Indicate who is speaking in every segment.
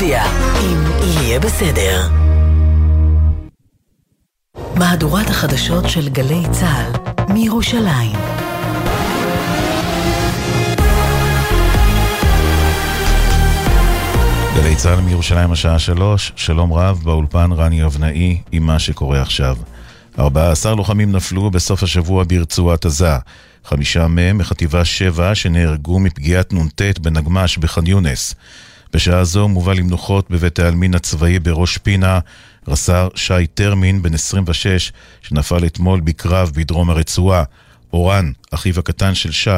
Speaker 1: רביע, אם יהיה בסדר. מהדורת החדשות של גלי צה"ל מירושלים.
Speaker 2: גלי צה"ל מירושלים השעה שלוש, שלום רב, באולפן רני אבנאי עם מה שקורה עכשיו. 14 לוחמים נפלו בסוף השבוע ברצועת עזה. חמישה מהם מחטיבה 7 שנהרגו מפגיעת נ"ט בנגמ"ש בח'אן יונס. בשעה זו מובא למנוחות בבית העלמין הצבאי בראש פינה רס"ר שי טרמין, בן 26, שנפל אתמול בקרב בדרום הרצועה. אורן, אחיו הקטן של שי,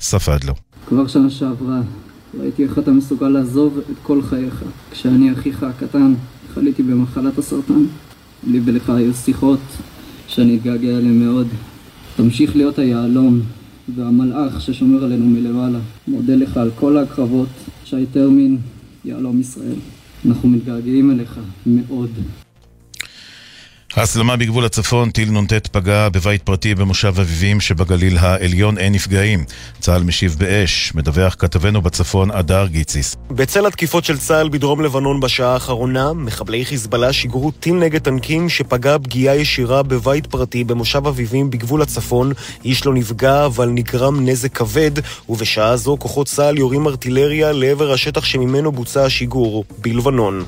Speaker 2: ספד לו.
Speaker 3: כבר שנה שעברה ראיתי איך אתה מסוגל לעזוב את כל חייך. כשאני אחיך הקטן חליתי במחלת הסרטן. לי ולך היו שיחות שאני אתגעגע אליהן מאוד. תמשיך להיות היהלום והמלאך ששומר עלינו מלמעלה. מודה לך על כל הקרבות, שי טרמין, יהלום ישראל. אנחנו מתגעגעים אליך מאוד.
Speaker 2: הסלמה בגבול הצפון, טיל נ"ט פגע בבית פרטי במושב אביבים שבגליל העליון אין נפגעים. צה"ל משיב באש, מדווח כתבנו בצפון אדר גיציס.
Speaker 4: בצל התקיפות של צה"ל בדרום לבנון בשעה האחרונה, מחבלי חיזבאללה שיגרו טיל נגד טנקים שפגע פגיעה ישירה בבית פרטי במושב אביבים בגבול הצפון. איש לא נפגע, אבל נגרם נזק כבד, ובשעה זו כוחות צה"ל יורים ארטילריה לעבר השטח שממנו בוצע השיגור, בלבנון.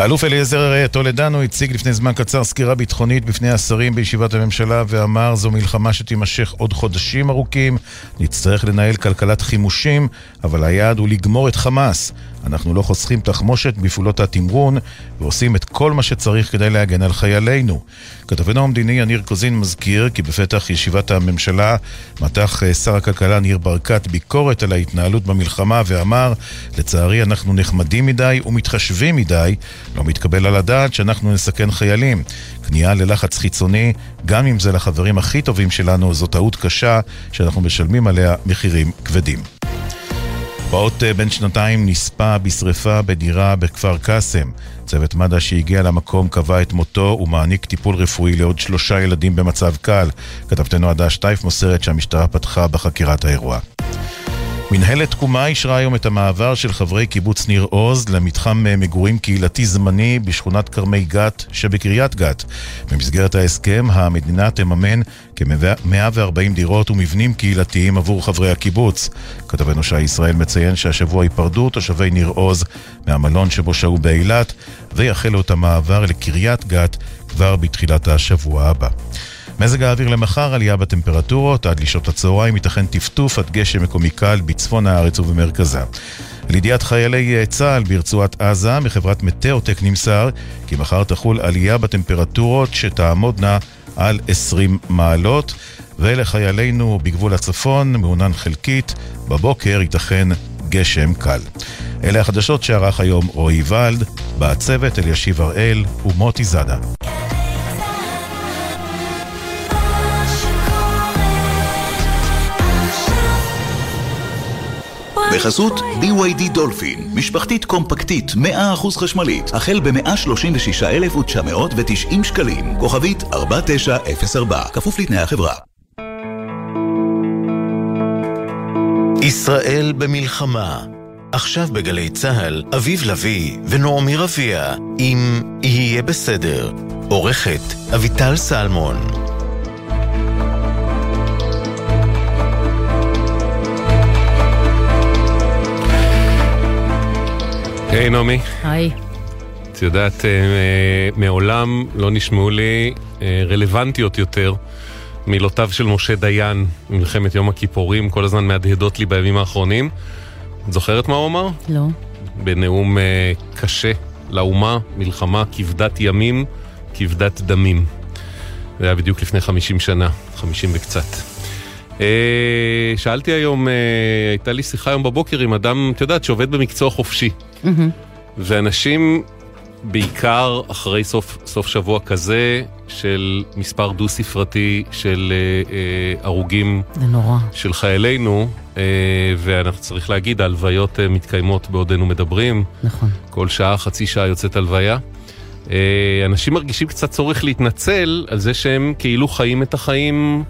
Speaker 2: האלוף אליעזר טולדנו הציג לפני זמן קצר סקירה ביטחונית בפני השרים בישיבת הממשלה ואמר זו מלחמה שתימשך עוד חודשים ארוכים, נצטרך לנהל כלכלת חימושים, אבל היעד הוא לגמור את חמאס. אנחנו לא חוסכים תחמושת בפעולות התמרון ועושים את כל מה שצריך כדי להגן על חיילינו. כתבנו המדיני יניר קוזין מזכיר כי בפתח ישיבת הממשלה מתח אה, שר הכלכלה ניר ברקת ביקורת על ההתנהלות במלחמה ואמר לצערי אנחנו נחמדים מדי ומתחשבים מדי, לא מתקבל על הדעת שאנחנו נסכן חיילים. כניעה ללחץ חיצוני, גם אם זה לחברים הכי טובים שלנו, זו טעות קשה שאנחנו משלמים עליה מחירים כבדים. פעוט אה, בן שנתיים נספה בשרפה בדירה בכפר קאסם. צוות מד"א שהגיע למקום קבע את מותו ומעניק טיפול רפואי לעוד שלושה ילדים במצב קל. כתבתנו עדה שטייף מוסרת שהמשטרה פתחה בחקירת האירוע. מנהלת תקומה אישרה היום את המעבר של חברי קיבוץ ניר עוז למתחם מגורים קהילתי זמני בשכונת כרמי גת שבקריית גת. במסגרת ההסכם המדינה תממן כ-140 דירות ומבנים קהילתיים עבור חברי הקיבוץ. כתבנו שי ישראל מציין שהשבוע ייפרדו תושבי ניר עוז מהמלון שבו שהו באילת ויחלו את המעבר לקריית גת כבר בתחילת השבוע הבא. מזג האוויר למחר, עלייה בטמפרטורות, עד לשעות הצהריים ייתכן טפטוף עד גשם מקומי קל בצפון הארץ ובמרכזה. לידיעת חיילי צה"ל ברצועת עזה, מחברת מטאוטק נמסר כי מחר תחול עלייה בטמפרטורות שתעמודנה על 20 מעלות, ולחיילינו בגבול הצפון מעונן חלקית, בבוקר ייתכן גשם קל. אלה החדשות שערך היום רועי ולד, בצוות אלישיב הראל ומוטי זאדה.
Speaker 5: בחסות BYD דולפין, משפחתית קומפקטית 100% חשמלית, החל ב-136,990 שקלים, כוכבית 4904, כפוף לתנאי החברה.
Speaker 6: ישראל במלחמה עכשיו בגלי צה"ל, אביב לביא ונעמי רביע, אם יהיה בסדר. עורכת אביטל סלמון
Speaker 7: היי hey, נעמי.
Speaker 8: היי.
Speaker 7: את יודעת, אה, מעולם לא נשמעו לי אה, רלוונטיות יותר מילותיו של משה דיין במלחמת יום הכיפורים, כל הזמן מהדהדות לי בימים האחרונים. את זוכרת מה הוא אמר?
Speaker 8: לא.
Speaker 7: בנאום אה, קשה לאומה, מלחמה כבדת ימים, כבדת דמים. זה היה בדיוק לפני 50 שנה, 50 וקצת. שאלתי היום, הייתה לי שיחה היום בבוקר עם אדם, את יודעת, שעובד במקצוע חופשי. ואנשים, בעיקר אחרי סוף, סוף שבוע כזה, של מספר דו-ספרתי של אה, אה, הרוגים
Speaker 8: זה נורא.
Speaker 7: של חיילינו, אה, ואנחנו צריך להגיד, ההלוויות אה, מתקיימות בעודנו מדברים.
Speaker 8: נכון.
Speaker 7: כל שעה, חצי שעה יוצאת הלוויה. אה, אנשים מרגישים קצת צורך להתנצל על זה שהם כאילו חיים את החיים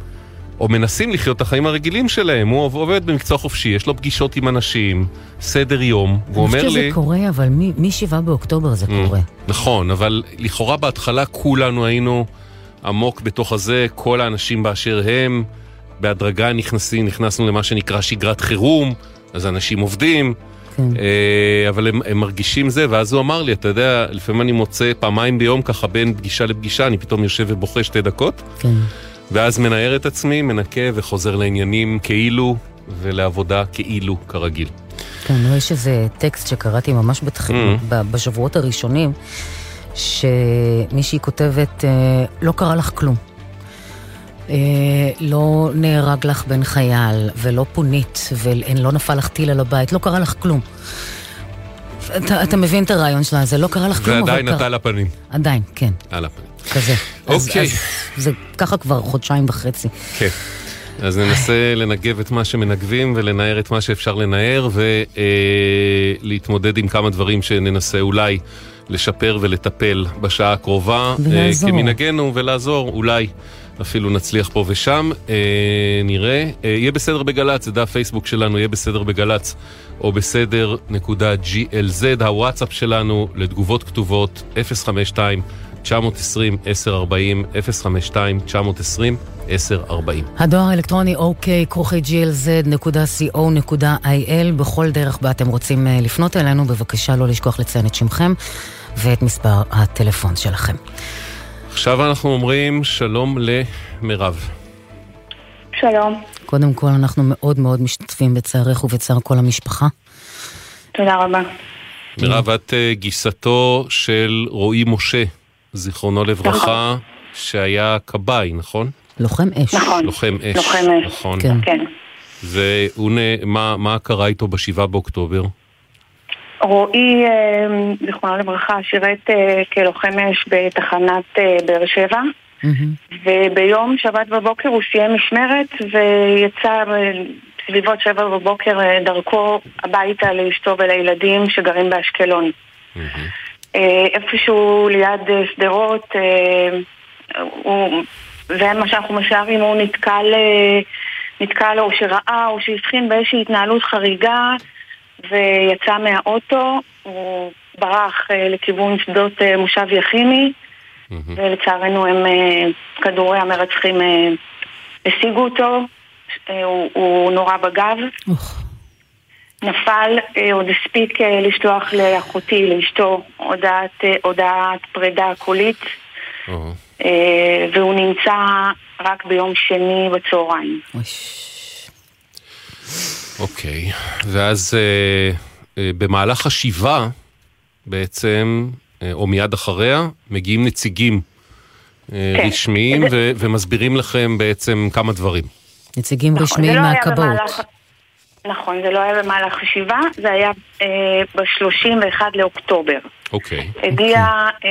Speaker 7: או מנסים לחיות את החיים הרגילים שלהם. הוא עובד במקצוע חופשי, יש לו פגישות עם אנשים, סדר יום, והוא אומר לי...
Speaker 8: אני חושבת שזה קורה, אבל מ-7 באוקטובר זה
Speaker 7: Mm.
Speaker 8: קורה.
Speaker 7: נכון, אבל לכאורה בהתחלה כולנו היינו עמוק בתוך הזה, כל האנשים באשר הם, בהדרגה נכנסים, נכנסנו למה שנקרא שגרת חירום, אז אנשים עובדים,
Speaker 8: כן.
Speaker 7: אה, אבל הם, הם מרגישים זה, ואז הוא אמר לי, אתה יודע, לפעמים אני מוצא פעמיים ביום ככה בין פגישה לפגישה, אני פתאום יושב ובוכה שתי דקות,
Speaker 8: כן.
Speaker 7: ואז מנער את עצמי, מנקה וחוזר לעניינים כאילו, ולעבודה כאילו, כרגיל.
Speaker 8: כן, יש איזה טקסט שקראתי ממש בתח...
Speaker 7: Mm.
Speaker 8: ב- בשבועות הראשונים, שמישהי כותבת, אה, לא קרה לך כלום. אה, לא נהרג לך בן חייל, ולא פונית, ולא נפל לך טיל על הבית, לא קרה לך כלום. אתה, אתה מבין את הרעיון שלה, זה לא קרה לך כלום, אבל
Speaker 7: אתה
Speaker 8: קרה...
Speaker 7: על הפנים.
Speaker 8: עדיין, כן,
Speaker 7: על הפנים.
Speaker 8: כזה. אז-
Speaker 7: אוקיי.
Speaker 8: אז זה ככה כבר חודשיים וחצי.
Speaker 7: כן. אז ננסה לנגב את מה שמנגבים ולנער את מה שאפשר לנער ולהתמודד עם כמה דברים שננסה אולי לשפר ולטפל בשעה הקרובה.
Speaker 8: ולעזור.
Speaker 7: אה, כמנהגנו ולעזור, אולי אפילו נצליח פה ושם. אה, נראה. אה, יהיה בסדר בגל"צ, זה דף פייסבוק שלנו, יהיה בסדר בגל"צ או בסדר נקודה glz, הוואטסאפ שלנו לתגובות כתובות 052 920 1040 052 920 1040
Speaker 8: הדואר האלקטרוני אוקיי, כרוכי glz.co.il, בכל דרך בה אתם רוצים אה, לפנות אלינו, בבקשה לא לשכוח לציין את שמכם ואת מספר הטלפון שלכם.
Speaker 7: עכשיו אנחנו אומרים שלום למירב.
Speaker 9: שלום,
Speaker 8: קודם כל, אנחנו מאוד מאוד משתתפים בצערך ובצער כל המשפחה.
Speaker 9: תודה רבה.
Speaker 7: מירב, את אה, גיסתו של רועי משה, זיכרונו לברכה, שהיה כבאי, נכון?
Speaker 8: לוחם אש.
Speaker 9: נכון.
Speaker 7: לוחם אש.
Speaker 9: לוחם אש.
Speaker 7: נכון.
Speaker 8: כן.
Speaker 9: כן.
Speaker 7: והוא, מה, מה קרה איתו בשבעה באוקטובר?
Speaker 9: רועי, אה, זיכרונו לברכה, שירת אה, כלוחם אש בתחנת אה, באר שבע. וביום שבת בבוקר הוא סיים משמרת ויצא בסביבות שבע בבוקר דרכו הביתה לאשתו ולילדים שגרים באשקלון. איפשהו ליד שדרות, הוא- זה מה שאנחנו משערים, הוא נתקל, נתקל או שראה או שהבחין באיזושהי התנהלות חריגה ויצא מהאוטו, הוא ברח אה, לכיוון שדות אה, מושב יכיני ולצערנו הם, אה, כדורי המרצחים השיגו אותו, הוא, הוא נורה בגב. נפל, עוד הספיק לשלוח לאחותי, לאשתו, הודעת, הודעת פרידה קולית, והוא נמצא רק ביום שני בצהריים.
Speaker 7: אוקיי. ואז אה, אה, במהלך השבעה, בעצם, אה, או מיד אחריה, מגיעים נציגים אה,
Speaker 9: כן.
Speaker 7: רשמיים ו- ומסבירים לכם בעצם כמה דברים.
Speaker 8: נציגים
Speaker 9: נכון,
Speaker 8: רשמיים
Speaker 9: לא
Speaker 8: מהכבאות.
Speaker 9: נכון, זה לא היה במהלך השבעה, זה היה אה, ב-31 לאוקטובר.
Speaker 7: אוקיי.
Speaker 9: הגיעה אה,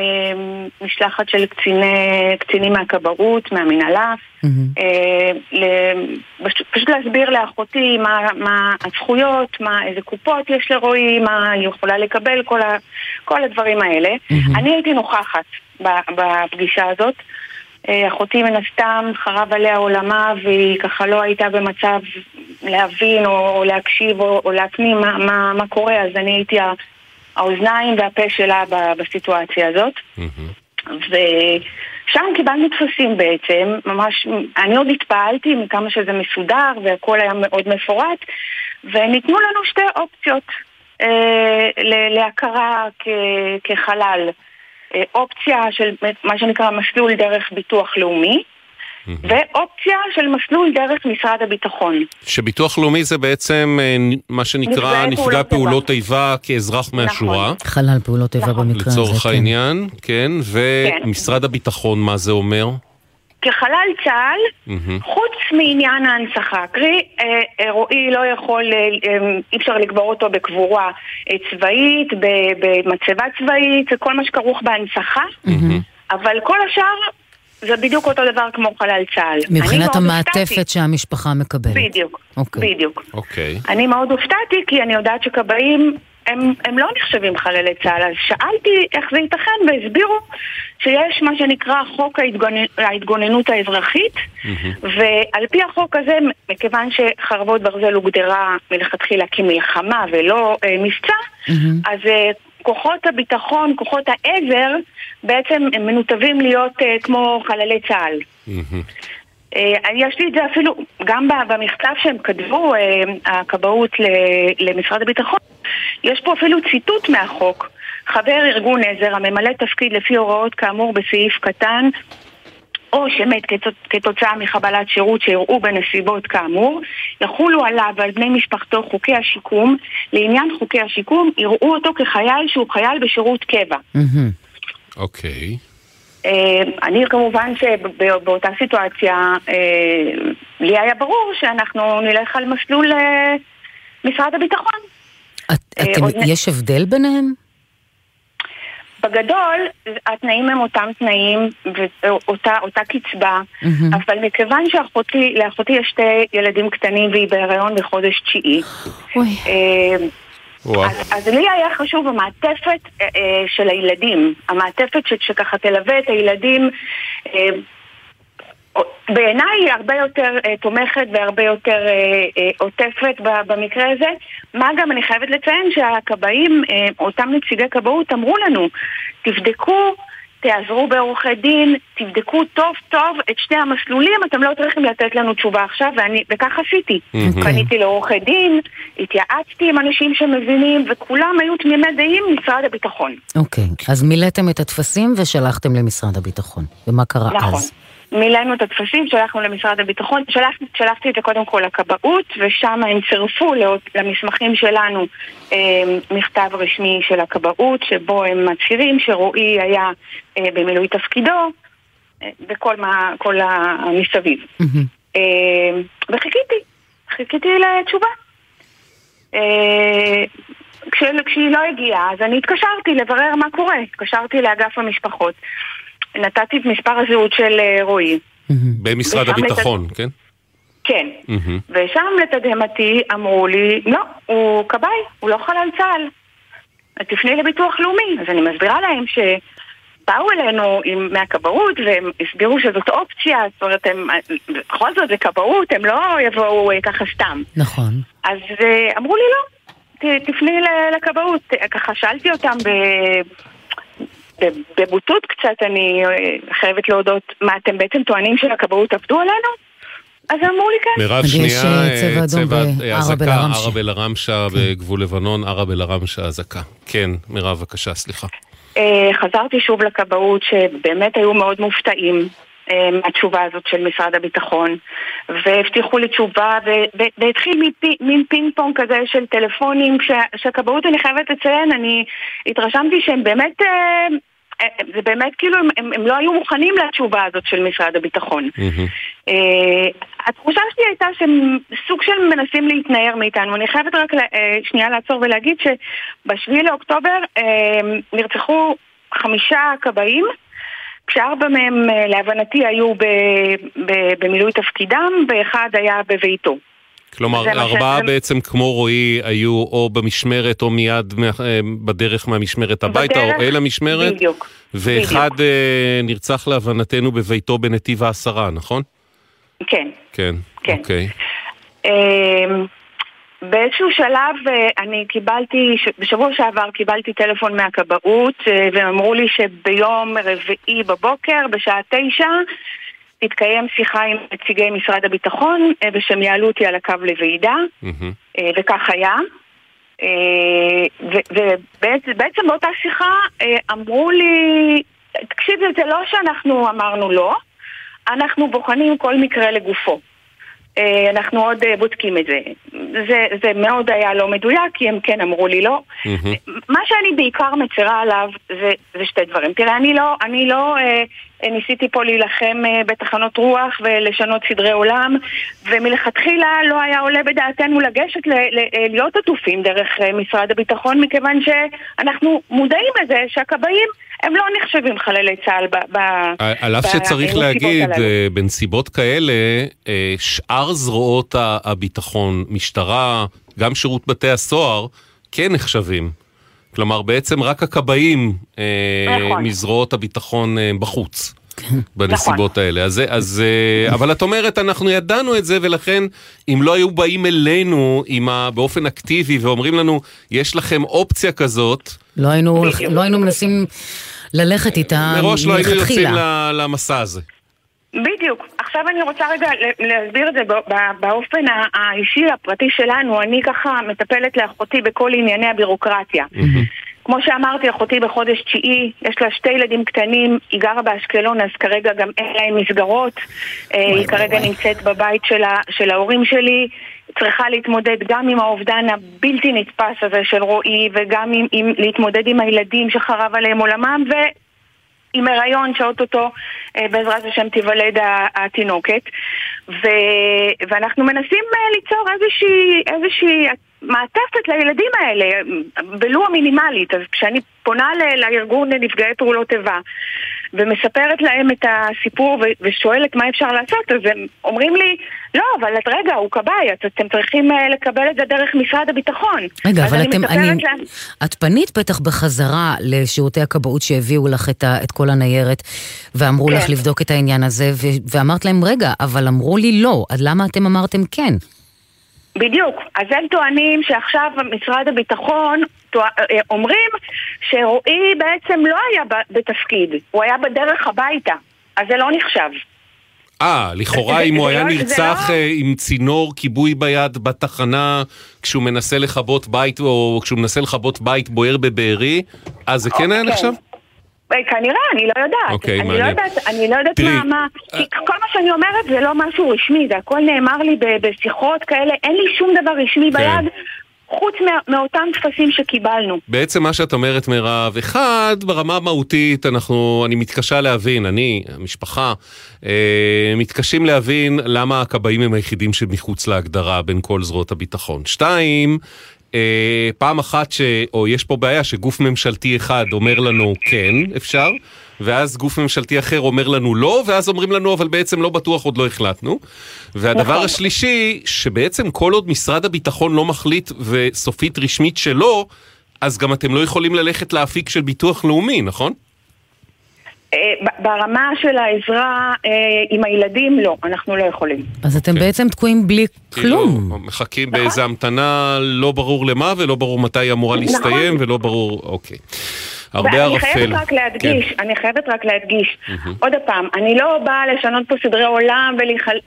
Speaker 9: משלחת של קציני, קצינים מהכבאות, מהמנהלה,
Speaker 8: מהמם.
Speaker 9: אה, ל- פשוט להסביר לאחותי מה, מה הזכויות, מה, איזה קופות יש לרועי, מה היא יכולה לקבל, כל, ה, כל הדברים האלה. אני הייתי נוכחת ב- בפגישה הזאת. אה, אחותי מן הסתם חרב עליה עולמה והיא ככה לא הייתה במצב להבין או, או להקשיב או, או להפנים מה, מה, מה קורה, אז אני הייתי האוזניים והפה שלה ב- בסיטואציה הזאת.
Speaker 7: מהמם.
Speaker 9: ושם קיבלנו טפסים בעצם, ממש, אני עוד התפעלתי מכמה שזה מסודר והכל היה מאוד מפורט, וניתנו לנו שתי אופציות אה, להכרה כ- כחלל. אה, אופציה של מה שנקרא מסלול דרך ביטוח לאומי, ואופציה של מסלול דרך משרד הביטחון.
Speaker 7: שביטוח לאומי זה בעצם אה, מה שנקרא נפגע
Speaker 9: פעולות
Speaker 7: איבה כאזרח מהשורה,
Speaker 8: חלל פעולות איבה
Speaker 9: נכון.
Speaker 8: במקרה הזה.
Speaker 7: לצורך
Speaker 8: כן.
Speaker 7: העניין, כן, ומשרד הביטחון, מה זה אומר?
Speaker 9: כחלל צה"ל. חוץ מעניין ההנצחה, קרי, אה, אה, רועי לא יכול, אה, אי אפשר לקבור אותו בקבורה צבאית, במצבה צבאית, כל מה שכרוך בהנצחה, אבל כל השאר זה בדיוק אותו דבר כמו חלל צה"ל.
Speaker 8: מבחינת המעטפת
Speaker 9: הופתעתי.
Speaker 8: שהמשפחה מקבלת.
Speaker 9: בדיוק,
Speaker 8: אוקיי.
Speaker 9: בדיוק.
Speaker 7: אוקיי.
Speaker 9: אני מאוד הופתעתי כי אני יודעת שכבאים הם, הם לא נחשבים חללי צה"ל. אז שאלתי איך זה ייתכן, והסבירו שיש מה שנקרא חוק ההתגונ... ההתגוננות האזרחית, ועל פי החוק הזה, מכיוון שחרבות ברזל הוגדרה מלכתחילה כמלחמה ולא אה, מבצע, אז אה, כוחות הביטחון, כוחות העזר, בעצם הם מנותבים להיות אה, כמו חללי צה"ל. אה, יש לי את זה אפילו, גם במכתב שהם כתבו, אה, הכבאות ל- למשרד הביטחון, יש פה אפילו ציטוט מהחוק. חבר ארגון עזר הממלא תפקיד לפי הוראות כאמור בסעיף קטן או שמת כתוצ- כתוצאה מחבלת שירות שאירעו בנסיבות כאמור, יחולו עליו ועל בני משפחתו חוקי השיקום. לעניין חוקי השיקום, יראו אותו כחייל שהוא חייל בשירות קבע.
Speaker 7: אוקיי.
Speaker 9: אה, אני כמובן שבאותה סיטואציה, אה, לי היה ברור שאנחנו נלך על מסלול אה, משרד הביטחון.
Speaker 8: את-
Speaker 9: אה,
Speaker 8: אתם-
Speaker 9: עוד
Speaker 8: יש הבדל ביניהם?
Speaker 9: בגדול, התנאים הם אותם תנאים ואותה אותה קצבה,
Speaker 8: מהמם.
Speaker 9: אבל מכיוון שאחותי, לאחותי יש שתי ילדים קטנים והיא בהיריון בחודש תשיעי. אה. אז, אז לי היה חשוב המעטפת אה, אה, של הילדים, המעטפת ש, שככה תלווה את הילדים. אה, בעיניי היא הרבה יותר אה, תומכת והרבה יותר אה, אה, עוטפת ב- במקרה הזה. מה גם אני חייבת לציין שהכבאים, אה, אותם נציגי כבאות אמרו לנו, תבדקו, תעזרו בעורכי דין, תבדקו טוב טוב את שני המסלולים, אתם לא צריכים לתת לנו תשובה עכשיו, ואני, וכך עשיתי.
Speaker 8: אוקיי.
Speaker 9: פניתי לעורכי דין, התייעצתי עם אנשים שמבינים, וכולם היו תמימי דעים, משרד הביטחון.
Speaker 8: אוקיי, אז מילאתם את הטפסים ושלחתם למשרד הביטחון. ומה קרה
Speaker 9: נכון.
Speaker 8: אז?
Speaker 9: מילאנו את הטפסים, שלחנו למשרד הביטחון, שלח, שלחתי את זה קודם כל לכבאות, ושם הם צירפו למסמכים שלנו אה, מכתב רשמי של הכבאות, שבו הם מצהירים שרועי היה אה, במילוי תפקידו, אה, וכל מה, כל המסביב.
Speaker 8: מהמם.
Speaker 9: אה, וחיכיתי, חיכיתי לתשובה. אה, כש- כשהיא לא הגיעה, אז אני התקשרתי לברר מה קורה. התקשרתי לאגף המשפחות. נתתי את מספר הזהות של אה, רועי.
Speaker 7: במשרד
Speaker 9: ושם
Speaker 7: הביטחון, כן?
Speaker 9: כן.
Speaker 7: מהמם.
Speaker 9: ושם לתדהמתי אמרו לי, לא, הוא כבאי, הוא לא חלל צה"ל. תפני לביטוח לאומי. אז אני מסבירה להם שבאו אלינו עם, מהכבאות והם הסבירו שזאת אופציה, זאת אומרת, הם, בכל זאת זה כבאות, הם לא יבואו אה, ככה סתם.
Speaker 8: נכון.
Speaker 9: אז אה, אמרו לי לא, ת, תפני לכבאות. ככה שאלתי אותם ב... ב- בבוטות קצת, אני אה, חייבת להודות, מה אתם בעצם טוענים שהכבאות עבדו עלינו? אז אמרו לי כן.
Speaker 7: מירב, שנייה,
Speaker 8: צבע
Speaker 7: אזעקה. ערב אל-עראמשה בגבול לבנון, ערב אל-עראמשה אזעקה. כן, מירב, בבקשה, סליחה.
Speaker 9: אה, חזרתי שוב לכבאות שבאמת היו מאוד מופתעים מהתשובה הזאת של משרד הביטחון והבטיחו לי תשובה והתחיל מין פינג פונג כזה של טלפונים שהכבאות אני חייבת לציין, אני התרשמתי שהם באמת, אה, אה, זה באמת כאילו הם, הם, הם לא היו מוכנים לתשובה הזאת של משרד הביטחון. אה, התחושה שלי הייתה שהם סוג של מנסים להתנער מאיתנו. אני חייבת רק אה, שנייה לעצור ולהגיד שבשביעי לאוקטובר אה, נרצחו חמישה כבאים, כשארבע מהם אה, להבנתי היו ב- ב- במילוי תפקידם, ואחד היה בביתו.
Speaker 7: כלומר, ארבעה
Speaker 9: שזה-
Speaker 7: בעצם כמו רועי היו או במשמרת או מיד אה, בדרך מהמשמרת הביתה או
Speaker 9: בדרך-
Speaker 7: אל המשמרת,
Speaker 9: בדיוק.
Speaker 7: ואחד אה, נרצח להבנתנו בביתו בנתיב העשרה, נכון?
Speaker 9: כן.
Speaker 7: כן.
Speaker 9: כן.
Speaker 7: אוקיי.
Speaker 9: אמ, באיזשהו שלב אה, אני קיבלתי, בשבוע שעבר קיבלתי טלפון מהכבאות אה, והם אמרו לי שביום רביעי בבוקר בשעה תשע תתקיים שיחה עם נציגי משרד הביטחון אה, ושהם יעלו אותי על הקו לוועידה. אה, וכך היה. ובעצם בעצם באותה שיחה אמרו לי, תקשיבי, זה לא שאנחנו אמרנו לא, אנחנו בוחנים כל מקרה לגופו. אה, אנחנו עוד אה, בודקים את זה. זה. זה מאוד היה לא מדויק, כי הם כן אמרו לי לא.
Speaker 7: מהמם.
Speaker 9: מה שאני בעיקר מצרה עליו זה, זה שתי דברים. תראה, אני לא, אני לא אה, אה, ניסיתי פה להילחם אה, בתחנות רוח ולשנות סדרי עולם, ומלכתחילה לא היה עולה בדעתנו לגשת ל, ל, אה, להיות עטופים דרך אה, משרד הביטחון, מכיוון שאנחנו מודעים לזה שהכבאים הם לא נחשבים חללי צה"ל ב, ב,
Speaker 7: על אף שצריך להגיד,
Speaker 9: הללו.
Speaker 7: אה, בנסיבות כאלה, אה, שאר זרועות הביטחון, משטרה, גם שירות בתי הסוהר, כן נחשבים כלומר, בעצם רק הכבאים אה,
Speaker 9: נכון.
Speaker 7: מזרועות הביטחון בחוץ.
Speaker 8: כן.
Speaker 7: בנסיבות האלה. אז, אז, אה, אבל את אומרת, אנחנו ידענו את זה, ולכן אם לא היו באים אלינו עם ה, באופן אקטיבי ואומרים לנו, יש לכם אופציה כזאת,
Speaker 8: לא היינו. לא היינו מנסים ללכת איתה
Speaker 7: מראש לא היינו יוצאים
Speaker 8: מלכתחילה.
Speaker 7: ל- למסע הזה.
Speaker 9: בדיוק. עכשיו אני רוצה רגע להסביר את זה ב- ב- באופן האישי, הפרטי שלנו. אני ככה מטפלת לאחותי בכל ענייני הבירוקרטיה. כמו שאמרתי, אחותי בחודש תשיעי, יש לה שתי ילדים קטנים, היא גרה באשקלון, אז כרגע גם אין להם מסגרות. אה, היא כרגע
Speaker 8: וואי.
Speaker 9: נמצאת בבית של, ה- של ההורים שלי, צריכה להתמודד גם עם האובדן הבלתי נתפס הזה של רועי, וגם עם, עם להתמודד עם הילדים שחרב עליהם עולמם, ו... עם הריון שאו-טו-טו אה, בעזרת השם תיוולד התינוקת ו... ואנחנו מנסים אה, ליצור איזושהי, איזושהי מעטפת לילדים האלה, ולו המינימלית. אז כשאני פונה לארגון לנפגעי פעולות איבה ומספרת להם את הסיפור ו- ושואלת מה אפשר לעשות, אז הם אומרים לי, לא, אבל את רגע, הוא כבאי, את- אתם צריכים אה, לקבל את זה דרך משרד הביטחון.
Speaker 8: רגע, אבל אתם, אני,
Speaker 9: להם-
Speaker 8: את פנית בטח בחזרה לשירותי הכבאות שהביאו לך את, ה, את כל הניירת ואמרו
Speaker 9: כן.
Speaker 8: לך לבדוק את העניין הזה, ו, ואמרת להם, רגע, אבל אמרו לי לא, אז למה אתם אמרתם כן?
Speaker 9: בדיוק. אז הם טוענים שעכשיו משרד הביטחון אה, אומרים שרועי בעצם לא היה בתפקיד, הוא היה בדרך הביתה, אז זה לא נחשב.
Speaker 7: אה, לכאורה אם הוא היה
Speaker 9: לא-
Speaker 7: נרצח
Speaker 9: לא-
Speaker 7: אה, עם צינור כיבוי ביד בתחנה כשהוא מנסה לכבות בית, או כשהוא מנסה לכבות בית בוער בבארי, אז זה כן היה
Speaker 9: אוקיי.
Speaker 7: נחשב?
Speaker 9: אה, כנראה, אני לא יודעת.
Speaker 7: אוקיי,
Speaker 9: אני
Speaker 7: מעניין.
Speaker 9: לא יודעת, אני לא יודעת
Speaker 7: תראי,
Speaker 9: מה, מה...
Speaker 7: אה-
Speaker 9: כי כל מה שאני אומרת זה לא משהו רשמי, זה הכל נאמר לי בשיחות כאלה, אין לי שום דבר רשמי
Speaker 7: כן.
Speaker 9: ביד, חוץ מה- מאותם טפסים שקיבלנו.
Speaker 7: בעצם מה שאת אומרת, מירב, אחד, ברמה המהותית, אנחנו, אני מתקשה להבין, אני, המשפחה, אה, מתקשים להבין למה הכבאים הם היחידים שמחוץ להגדרה בין כל זרועות הביטחון. שתיים, אה, פעם אחת ש... או יש פה בעיה שגוף ממשלתי אחד אומר לנו כן, אפשר, ואז גוף ממשלתי אחר אומר לנו לא, ואז אומרים לנו אבל בעצם לא בטוח, עוד לא החלטנו. והדבר
Speaker 9: נכון.
Speaker 7: השלישי, שבעצם כל עוד משרד הביטחון לא מחליט וסופית רשמית שלא, אז גם אתם לא יכולים ללכת לאפיק של ביטוח לאומי, נכון?
Speaker 9: אה, ברמה של העזרה אה, עם הילדים, לא, אנחנו לא יכולים.
Speaker 8: אז אתם
Speaker 7: כן.
Speaker 8: בעצם תקועים בלי כלום.
Speaker 7: כאילו, מחכים באיזה המתנה לא ברור למה, ולא ברור מתי היא אמורה להסתיים, ולא ברור, אוקיי. הרבה
Speaker 9: ואני
Speaker 7: ערפל.
Speaker 9: חייבת רק להדגיש,
Speaker 7: כן.
Speaker 9: אני חייבת רק להדגיש, עוד פעם, אני לא באה לשנות פה סדרי עולם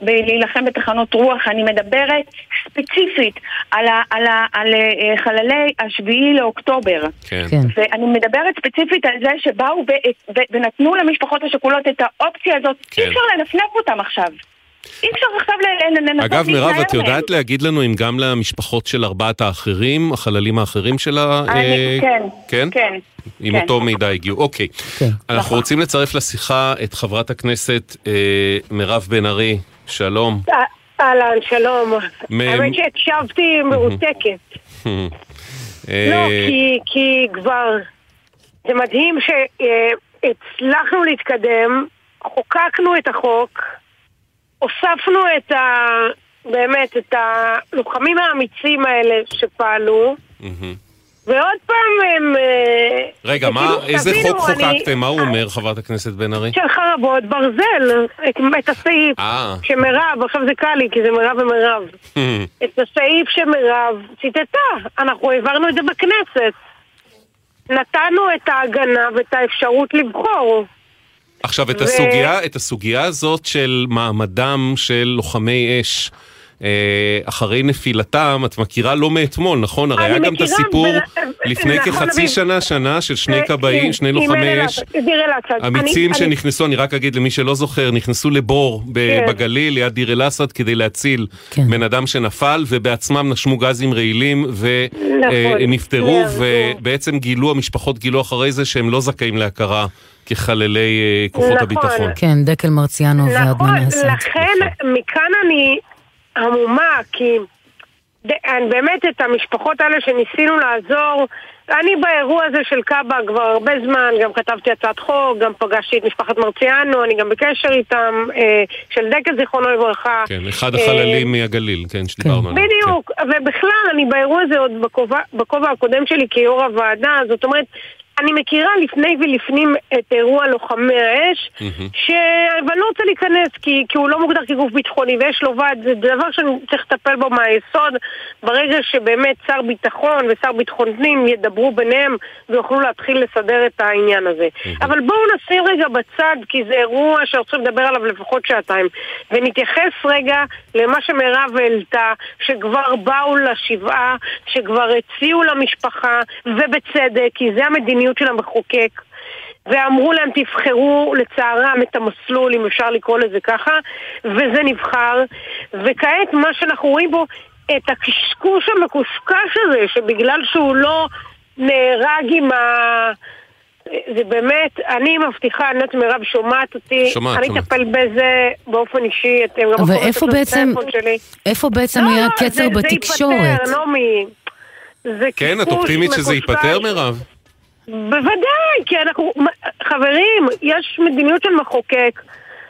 Speaker 9: ולהילחם בתחנות רוח, אני מדברת ספציפית על, ה, על, ה, על אה, חללי השביעי לאוקטובר.
Speaker 7: כן.
Speaker 8: כן.
Speaker 9: ואני מדברת ספציפית על זה שבאו ו- ו- ונתנו למשפחות השכולות את האופציה הזאת,
Speaker 7: כן.
Speaker 9: אי אפשר לנפנף אותם עכשיו. אי אפשר עכשיו לנסות
Speaker 7: אגב, מירב, את. יודעת להגיד לנו אם גם למשפחות של ארבעת האחרים, החללים האחרים של ה...
Speaker 9: אני,
Speaker 7: אה,
Speaker 9: כן,
Speaker 7: כן?
Speaker 9: כן.
Speaker 7: עם
Speaker 9: כן.
Speaker 7: אותו מידע הגיעו. אוקיי.
Speaker 8: כן.
Speaker 7: אנחנו רוצים לצרף לשיחה את חברת הכנסת אה, מירב בן ארי. שלום.
Speaker 10: אהלן, שלום.
Speaker 7: מ-
Speaker 10: האמת שהקשבתי מרותקת.
Speaker 7: אה,
Speaker 10: לא, כי- כי כבר... זה מדהים שהצלחנו להתקדם, חוקקנו את החוק, הוספנו את ה... באמת, את הלוחמים האמיצים האלה שפעלו. ועוד פעם הם... אה,
Speaker 7: רגע, מה, איזה חוק חוקקתם? מה הוא אומר, חברת הכנסת בן ארי?
Speaker 10: של חרבות ברזל, את, את הסעיף.
Speaker 7: אה.
Speaker 10: שמירב, עכשיו זה קל לי, כי זה מירב ומירב. את הסעיף שמירב ציטטה. אנחנו העברנו את זה בכנסת. נתנו את ההגנה ואת האפשרות לבחור.
Speaker 7: עכשיו, את
Speaker 10: ו-
Speaker 7: הסוגיה, את הסוגיה הזאת של מעמדם של לוחמי אש אה, אחרי נפילתם, את מכירה לא מאתמול, נכון? הרי
Speaker 10: אני
Speaker 7: היה גם את
Speaker 10: מכירה,
Speaker 7: הסיפור
Speaker 10: ול-
Speaker 7: לפני
Speaker 10: נכון,
Speaker 7: כחצי. שנה, שנה, של שני
Speaker 10: אה,
Speaker 7: כבאים, שני לוחמי אש. אמיצים שנכנסו, אני רק אגיד למי שלא זוכר, נכנסו לבור
Speaker 10: כן.
Speaker 7: בגליל ליד דיר אל-אסד כדי להציל
Speaker 8: כן.
Speaker 7: בן אדם שנפל, ובעצמם נשמו גזים רעילים
Speaker 10: נכון,
Speaker 7: ונפטרו,
Speaker 10: נהרגו.
Speaker 7: ובעצם גילו, המשפחות גילו אחרי זה שהם לא זכאים להכרה כחללי אה, כוחות
Speaker 10: נכון.
Speaker 7: הביטחון.
Speaker 8: כן, דקל מרציאנו
Speaker 10: נכון,
Speaker 8: ואדמן אסד.
Speaker 10: לכן מכאן אני המומה, כי באמת את המשפחות האלה שניסינו לעזור, אני באירוע הזה של קאבה כבר הרבה זמן, גם כתבתי הצעת חוק, גם פגשתי את משפחת מרציאנו, אני גם בקשר איתם, אה, של דקל זיכרונו לברכה.
Speaker 7: כן, אחד
Speaker 10: אה,
Speaker 7: החללים מהגליל, כן, שדיברנו עליו.
Speaker 10: בדיוק, ובכלל, אני באירוע הזה עוד בכובע- בכובע הקודם שלי כיו"ר הוועדה, זאת אומרת, אני מכירה לפני ולפנים את אירוע לוחמי האש, שאני לא רוצה להיכנס כי, כי הוא לא מוגדר כגוף ביטחוני ויש לו ועד, זה דבר שאני צריך לטפל בו מהיסוד. ברגע שבאמת שר ביטחון ושר ביטחון פנים ידברו ביניהם ויוכלו להתחיל לסדר את העניין הזה. אבל בואו נשים רגע בצד כי זה אירוע שרוצים לדבר עליו לפחות שעתיים ונתייחס רגע למה שמירב העלתה, שכבר באו לשבעה, שכבר הציעו למשפחה ובצדק, כי זה המדיניות של המחוקק ואמרו להם תבחרו לצערם את המסלול, אם אפשר לקרוא לזה ככה, וזה נבחר. וכעת מה שאנחנו רואים בו, את הקשקוש המקושקש הזה, שבגלל שהוא לא נהרג עם ה... זה באמת, אני מבטיחה, אני יודעת מירב שומעת אותי,
Speaker 8: שומעת,
Speaker 10: אני. אטפל בזה באופן אישי, אתם גם יכולים לתת לו את הטלפון שלי.
Speaker 8: איפה בעצם
Speaker 10: לא,
Speaker 8: היה
Speaker 10: לא,
Speaker 8: קצר
Speaker 10: זה-
Speaker 8: בתקשורת?
Speaker 10: זה ייפתר, נעמי. זה
Speaker 7: כן, את אופטימית שזה. ייפתר, מירב?
Speaker 10: בוודאי, כי אנחנו... חברים, יש מדיניות של מחוקק.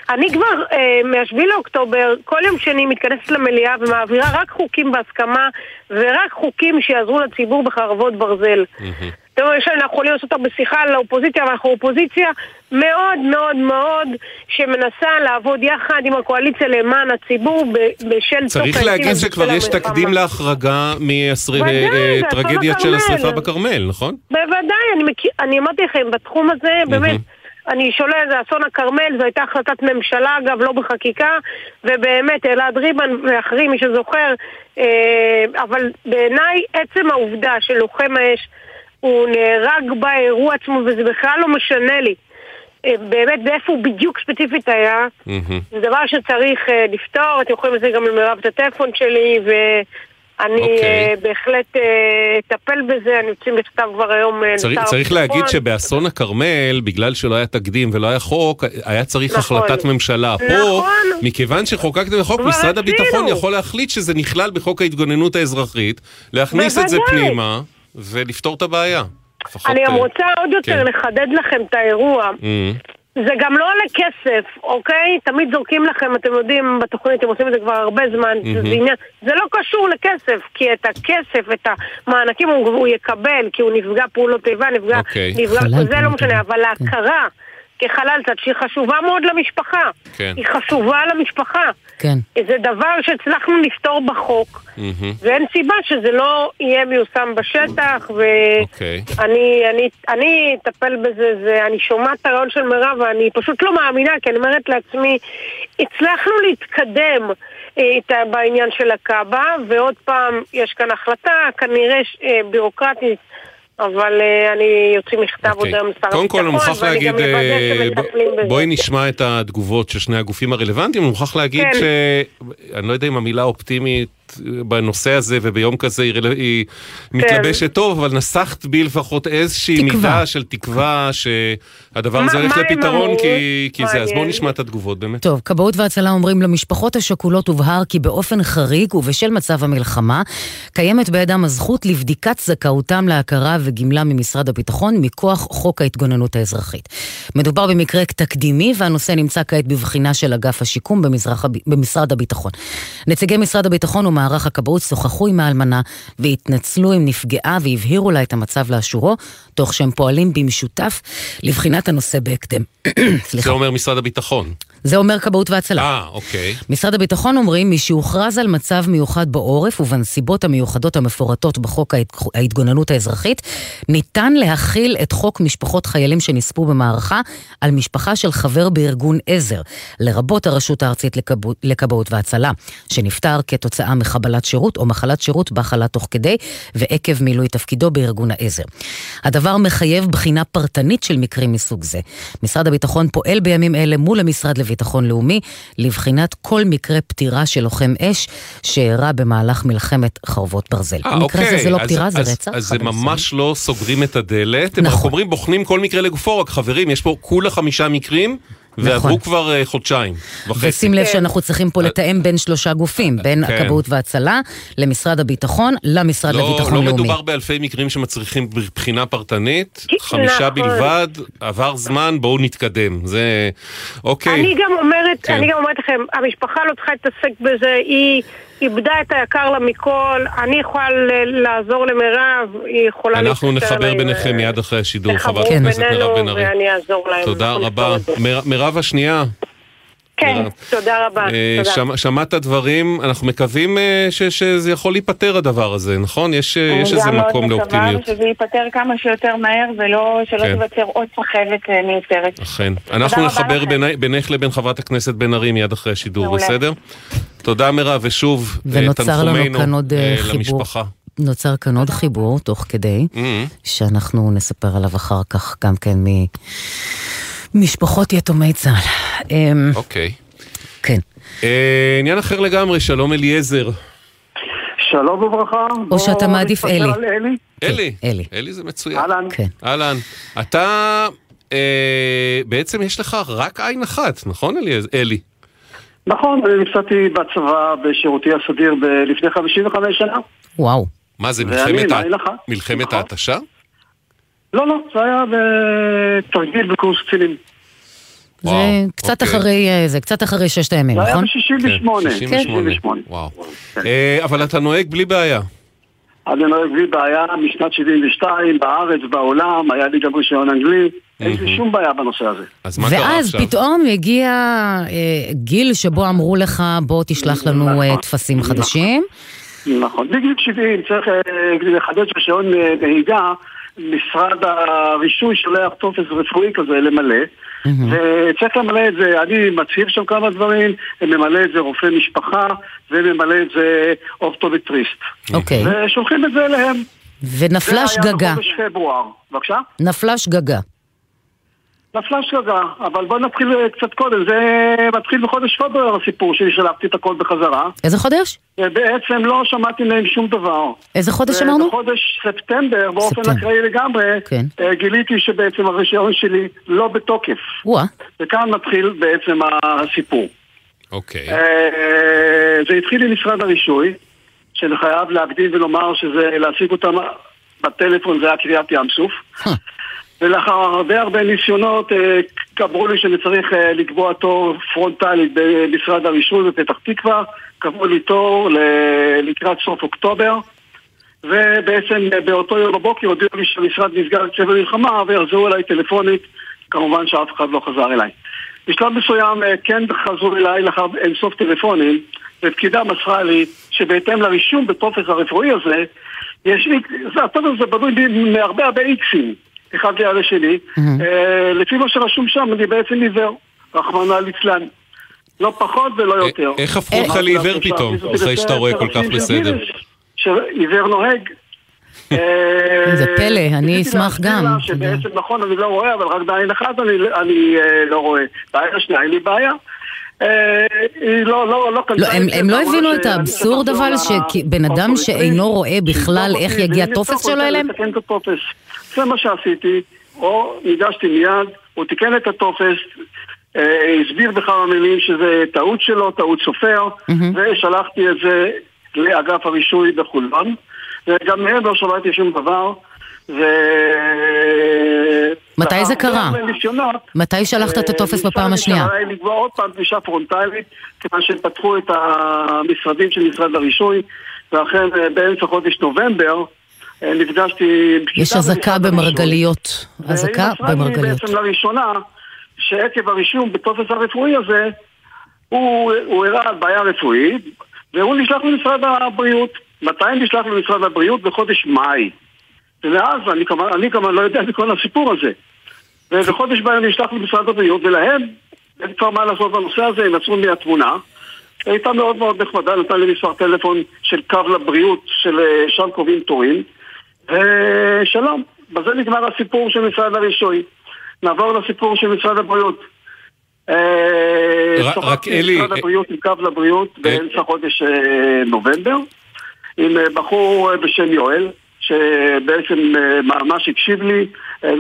Speaker 10: אני כבר אה, מ-7 לאוקטובר, כל יום שני מתכנסת למליאה ומעבירה רק חוקים בהסכמה ורק חוקים שיעזרו לציבור בחרבות ברזל. אתם רואים שאנחנו יכולים לעשות הרבה שיחה על האופוזיציה, אבל אנחנו אופוזיציה מאוד מאוד מאוד שמנסה לעבוד יחד עם הקואליציה למען הציבור בשל
Speaker 7: צריך להגיד שכבר יש. תקדים להחרגה
Speaker 10: זה אסון
Speaker 7: מטרגדיה של. השרפה בכרמל, נכון?
Speaker 10: בוודאי, אני אמרתי לכם, בתחום הזה, באמת, אני שולל, זה אסון הכרמל, זו הייתה החלטת ממשלה, אגב, לא בחקיקה, ובאמת, אלעד ריבן ואחרים, מי שזוכר, אה, אבל בעיניי, עצם העובדה שלוחם האש, הוא נהרג באירוע עצמו, וזה בכלל לא משנה לי. אה, באמת, ואיפה הוא בדיוק ספציפית היה, זה דבר שצריך אה, לפתור, אתם יכולים לזה גם למירב את הטלפון שלי, ואני
Speaker 7: אוקיי.
Speaker 10: אה, בהחלט אה, אטפל בזה, אני יוצאים בכתב כבר היום
Speaker 7: צריך, להגיד. שבאסון הכרמל, בגלל שלא היה תקדים ולא היה חוק, היה צריך
Speaker 10: נכון.
Speaker 7: החלטת ממשלה. פה,
Speaker 10: נכון.
Speaker 7: מכיוון שחוקקתם חוק, משרד הביטחון. יכול להחליט שזה נכלל בחוק ההתגוננות האזרחית, להכניס את זה
Speaker 10: בוודאי.
Speaker 7: ולפתור את הבעיה.
Speaker 10: אני גם
Speaker 7: אה,
Speaker 10: רוצה עוד יותר
Speaker 7: כן.
Speaker 10: לחדד לכם את האירוע.
Speaker 7: אה,
Speaker 10: זה גם לא עולה כסף, אוקיי? תמיד זורקים לכם, אתם יודעים, בתוכנית, אתם עושים את זה כבר הרבה זמן,
Speaker 7: מהמם.
Speaker 10: זה עניין, זה לא קשור לכסף, כי את הכסף, את המענקים הוא, הוא יקבל, כי הוא נפגע פעולות איבה, נפגע,
Speaker 7: אוקיי.
Speaker 10: נפגע, זה לא משנה, אבל ההכרה כחלל צד, שהיא חשובה מאוד למשפחה,
Speaker 7: כן.
Speaker 10: היא חשובה למשפחה.
Speaker 8: כן.
Speaker 10: זה דבר שהצלחנו לפתור בחוק,
Speaker 7: מהמם.
Speaker 10: ואין סיבה שזה לא יהיה מיושם בשטח, ואני
Speaker 7: אוקיי.
Speaker 10: אני, אני אטפל בזה, זה, אני שומעת את הרעיון של מירב ואני פשוט לא מאמינה, כי אני אומרת לעצמי, הצלחנו להתקדם איתה בעניין של הקאבה, ועוד פעם, יש כאן החלטה, כנראה אה, בירוקרטית. אבל אה, אני יוציא מכתב עוד היום לשר
Speaker 7: אוקיי. כל, אני
Speaker 10: הביטחון,
Speaker 7: מוכרח
Speaker 10: ואני
Speaker 7: להגיד,
Speaker 10: גם אוודא
Speaker 7: אה,
Speaker 10: שמטפלים בזה.
Speaker 7: בואי נשמע את התגובות של שני הגופים הרלוונטיים, אני מוכרח להגיד
Speaker 10: כן.
Speaker 7: ש... אני לא יודע אם המילה אופטימית בנושא הזה וביום כזה היא, היא מתלבשת טוב, אבל נסחת בי לפחות איזושהי
Speaker 8: תקווה.
Speaker 7: מידה של תקווה שהדבר הזה הולך לפתרון? כי, כי זה, אז בואו. נשמע את התגובות באמת.
Speaker 8: טוב, כבאות והצלה אומרים למשפחות השכולות הובהר כי באופן חריג ובשל מצב המלחמה, קיימת בידם הזכות לבדיקת זכאותם להכרה וגמלה ממשרד הביטחון מכוח חוק ההתגוננות האזרחית. מדובר במקרה תקדימי והנושא נמצא כעת בבחינה של אגף השיקום במזרח, במשרד הביטחון. נציגי משרד הביטחון ומערך הכבאות שוחחו עם האלמנה והתנצלו אם נפגעה והבהירו לה את המצב לאשורו, תוך שהם פועלים במשותף לבחינת הנושא בהקדם.
Speaker 7: זה אומר משרד הביטחון.
Speaker 8: זה אומר כבאות והצלה.
Speaker 7: אה, אוקיי.
Speaker 8: משרד הביטחון אומרים, משהוכרז על מצב מיוחד בעורף ובנסיבות המיוחדות המפורטות בחוק ההת- ההתגוננות האזרחית, ניתן להכיל את חוק משפחות חיילים שנספו במערכה על משפחה של חבר בארגון עזר, לרבות הרשות הארצית לכבאות, לכבאות והצלה, שנפטר כתוצאה מחבלת שירות או מחלת שירות בה חלה תוך כדי ועקב מילוי תפקידו בארגון העזר. הדבר מחייב בחינה פרטנית של מקרים מסוג זה. משרד הביטחון פועל בימים אלה מול המשרד לביטחון לאומי לבחינת כל מקרה פטירה של לוחם אש שאירע במהלך מלחמת חרבות ברזל.
Speaker 7: אה,
Speaker 8: במקרה הזה
Speaker 7: אוקיי.
Speaker 8: זה לא
Speaker 7: אז-
Speaker 8: פטירה, זה
Speaker 7: אז-
Speaker 8: רצח.
Speaker 7: אז זה ממש לא סוגרים את הדלת, הם רק
Speaker 8: נכון.
Speaker 7: אומרים בוחנים כל מקרה לגופו, רק חברים, יש פה כולה חמישה מקרים, ועברו כבר אה, חודשיים וחצי.
Speaker 8: ושים לב שאנחנו צריכים פה לתאם בין שלושה גופים, בין
Speaker 7: כן.
Speaker 8: הכבאות וההצלה, למשרד הביטחון, למשרד
Speaker 7: לא,
Speaker 8: לביטחון
Speaker 7: לא
Speaker 8: לאומי.
Speaker 7: מדובר באלפי מקרים שמצריכים בחינה פרטנית,
Speaker 10: כי-
Speaker 7: חמישה
Speaker 10: נכון.
Speaker 7: בלבד, עבר זמן, בואו נתקדם. זה... אוקיי.
Speaker 10: אני גם אומרת,
Speaker 7: כן.
Speaker 10: אני גם אומרת לכם, המשפחה לא צריכה להתעסק בזה, היא איבדה את היקר לה מכל, אני יכולה לעזור למירב, היא יכולה
Speaker 7: אנחנו
Speaker 10: להתקשר
Speaker 7: נחבר ביניכם מיד אחרי השידור, חברת הכנסת מירב בן ארי. תודה
Speaker 10: אנחנו
Speaker 7: רבה. מירב השנייה,
Speaker 10: כן,
Speaker 7: מירב.
Speaker 10: תודה רבה.
Speaker 7: אה,
Speaker 10: תודה.
Speaker 7: שמע- שמעת דברים, אנחנו מקווים אה, ש- שזה יכול להיפטר הדבר הזה, נכון? יש אה, יש איזה מקום
Speaker 9: אני גם
Speaker 7: לאופטימיות.
Speaker 9: מאוד מקווה שזה ייפתר כמה שיותר מהר ולא שלא
Speaker 7: כן.
Speaker 9: תיווצר עוד סחבת אה, מיותרת.
Speaker 7: אכן. אנחנו נחבר. ביני- בינך לבין חברת הכנסת בן ארי מיד אחרי השידור,
Speaker 9: מעולה.
Speaker 7: בסדר? תודה מירב, ושוב, אה, תנחומינו
Speaker 8: כאן עוד אה,
Speaker 7: אה,
Speaker 8: חיבור.
Speaker 7: למשפחה.
Speaker 8: נוצר כאן עוד חיבור תוך כדי,
Speaker 7: Mhm.
Speaker 8: שאנחנו נספר עליו אחר כך גם כן ממשפחות יתומי צה"ל. אמ,
Speaker 7: אוקיי.
Speaker 8: כן.
Speaker 7: אה, עניין אחר לגמרי, שלום אליעזר.
Speaker 11: שלום וברכה.
Speaker 8: או שאתה מעדיף
Speaker 11: נתפשר
Speaker 8: אלי.
Speaker 11: על אלי.
Speaker 7: אלי.
Speaker 8: אלי.
Speaker 7: אלי זה מצוין.
Speaker 11: אהלן.
Speaker 8: כן.
Speaker 7: אהלן. אתה, אה, בעצם יש לך רק עין אחת, נכון אלי?
Speaker 11: נכון, אני נפצעתי בצבא בשירותי הסדיר ב- לפני 55 שנה.
Speaker 8: וואו.
Speaker 7: מה זה. מלחמת
Speaker 11: נכון.
Speaker 7: ההתשה?
Speaker 11: לא, לא, זה היה בתרגיל בקורס קצינים.
Speaker 8: זה
Speaker 7: וואו,
Speaker 8: קצת
Speaker 7: אוקיי.
Speaker 8: אחרי, אה, זה קצת אחרי ששת הימים,
Speaker 11: זה היה
Speaker 8: נכון?
Speaker 11: ב-68.
Speaker 7: כן, 68. וואו. אה, אבל אתה נוהג בלי בעיה.
Speaker 11: אני נוהג בלי בעיה משנת 72, בארץ, בעולם, היה לי גם רישיון אנגלי. אין לי שום בעיה בנושא הזה.
Speaker 7: אז מה קרה
Speaker 8: ואז
Speaker 7: עכשיו?
Speaker 8: פתאום הגיע אה, גיל שבו אמרו לך, בוא תשלח לנו אה, טפסים חדשים.
Speaker 11: נכון. בגיל 70 צריך אה, לחדש רישיון אה, נהיגה, משרד הרישוי שולח טופס רפואי כזה למלא, וצריך למלא את זה, אני מצהיר שם כמה דברים, ממלא את זה רופא משפחה, וממלא את זה אופטומטריסט.
Speaker 8: אוקיי.
Speaker 11: ושולחים את זה אליהם.
Speaker 8: ונפלה
Speaker 11: זה היה
Speaker 8: שגגה.
Speaker 11: בחודש פברואר. בבקשה?
Speaker 8: נפלה שגגה.
Speaker 11: נפלה שגגה, אבל בוא נתחיל אה, קצת קודם, זה מתחיל בחודש פברואר הסיפור שלי, שלחתי את הכל בחזרה.
Speaker 8: איזה חודש?
Speaker 11: ובעצם לא שמעתי מהם שום דבר.
Speaker 8: איזה חודש אמרנו?
Speaker 11: בחודש ספטמבר, באופן
Speaker 8: ספטמבר.
Speaker 11: אקראי לגמרי,
Speaker 8: כן.
Speaker 11: אה, גיליתי שבעצם הרישיון שלי לא בתוקף.
Speaker 8: וואה.
Speaker 11: וכאן מתחיל בעצם הסיפור.
Speaker 7: אוקיי.
Speaker 11: אה, זה התחיל עם משרד הרישוי, שאני חייב להקדים ולומר שזה להשיג אותם בטלפון זה היה קריאת ים סוף. ולאחר הרבה הרבה ניסיונות אה, אמרו לי שאני צריך אה, לקבוע תור פרונטלי במשרד הרישוי בפתח תקווה, קבעו לי תור לקראת סוף אוקטובר ובעצם אה, באותו יום בבוקר הודיעו לי שהמשרד נסגר צבע מלחמה ויחזרו אליי טלפונית, כמובן שאף אחד לא חזר אליי. בשלב מסוים אה, כן חזרו אליי לאחר אינסוף טלפונים ופקידה מסרה לי שבהתאם לרישום בטופס הרפואי הזה יש איקס, הטופס הזה בנוי מהרבה הרבה איקסים אחד ליד השני אה, לפי מה שרשום שם אני בעצם עיוור, רחמנא ליצלן לא פחות ולא יותר.
Speaker 7: איך הפכו אותך לעיוור פתאום, אחרי שאתה רואה כל כך בסדר?
Speaker 11: שעיוור נוהג. אה,
Speaker 8: זה פלא, אני אשמח גם.
Speaker 11: שבעצם נכון אני לא רואה, אבל רק בעין אחת אני, אה, לא רואה. בעין השנייה אין לי בעיה. אה, לא, לא, לא
Speaker 8: הם, לא הבינו את האבסורד אבל שבן אדם שאינו רואה בכלל איך יגיע הטופס שלו אליהם?
Speaker 11: הטופס. זה מה שעשיתי, או ניגשתי מיד, הוא תיקן את הטופס, אה, הסביר בכמה מילים שזה טעות שלו, טעות סופר, ושלחתי את זה לאגף הרישוי בחולון, וגם מהם לא שמעתי שום דבר. ו...
Speaker 8: מתי זה קרה? מתי שלחת את הטופס
Speaker 11: אה,
Speaker 8: בפעם השנייה?
Speaker 11: היה לקבוע עוד פעם פגישה פרונטלית, כיוון שהם פתחו את המשרדים של משרד הרישוי, ואכן אה, באמצע חודש נובמבר נפגשתי עם פקידה
Speaker 8: יש אזעקה. במרגליות. אזעקה
Speaker 11: והיא
Speaker 8: במרגליות.
Speaker 11: בעצם לראשונה, שעקב הרישום בטופס הרפואי הזה, הוא הוא הראה על בעיה רפואית, והוא נשלח למשרד הבריאות. מתי נשלח למשרד הבריאות? בחודש מאי. ומאז אני כמובן, אני כמובן לא יודע מכל הסיפור הזה. ובחודש מאי אני נשלח למשרד הבריאות, ולהם אין כבר מה לעשות בנושא הזה, הם יצאו מהתמונה. הייתה מאוד מאוד נחמדה, נתן לי מספר טלפון של קו לבריאות, של אה, שם קובעים תורים. ושלום, בזה נגמר הסיפור של משרד הרישוי. נעבור לסיפור של משרד הבריאות. אה, שוחחתי עם משרד
Speaker 7: אה,
Speaker 11: הבריאות עם קו לבריאות באמצע חודש אה, נובמבר, עם אה, בחור אה, בשם יואל, שבעצם אה, ממש הקשיב לי, אה,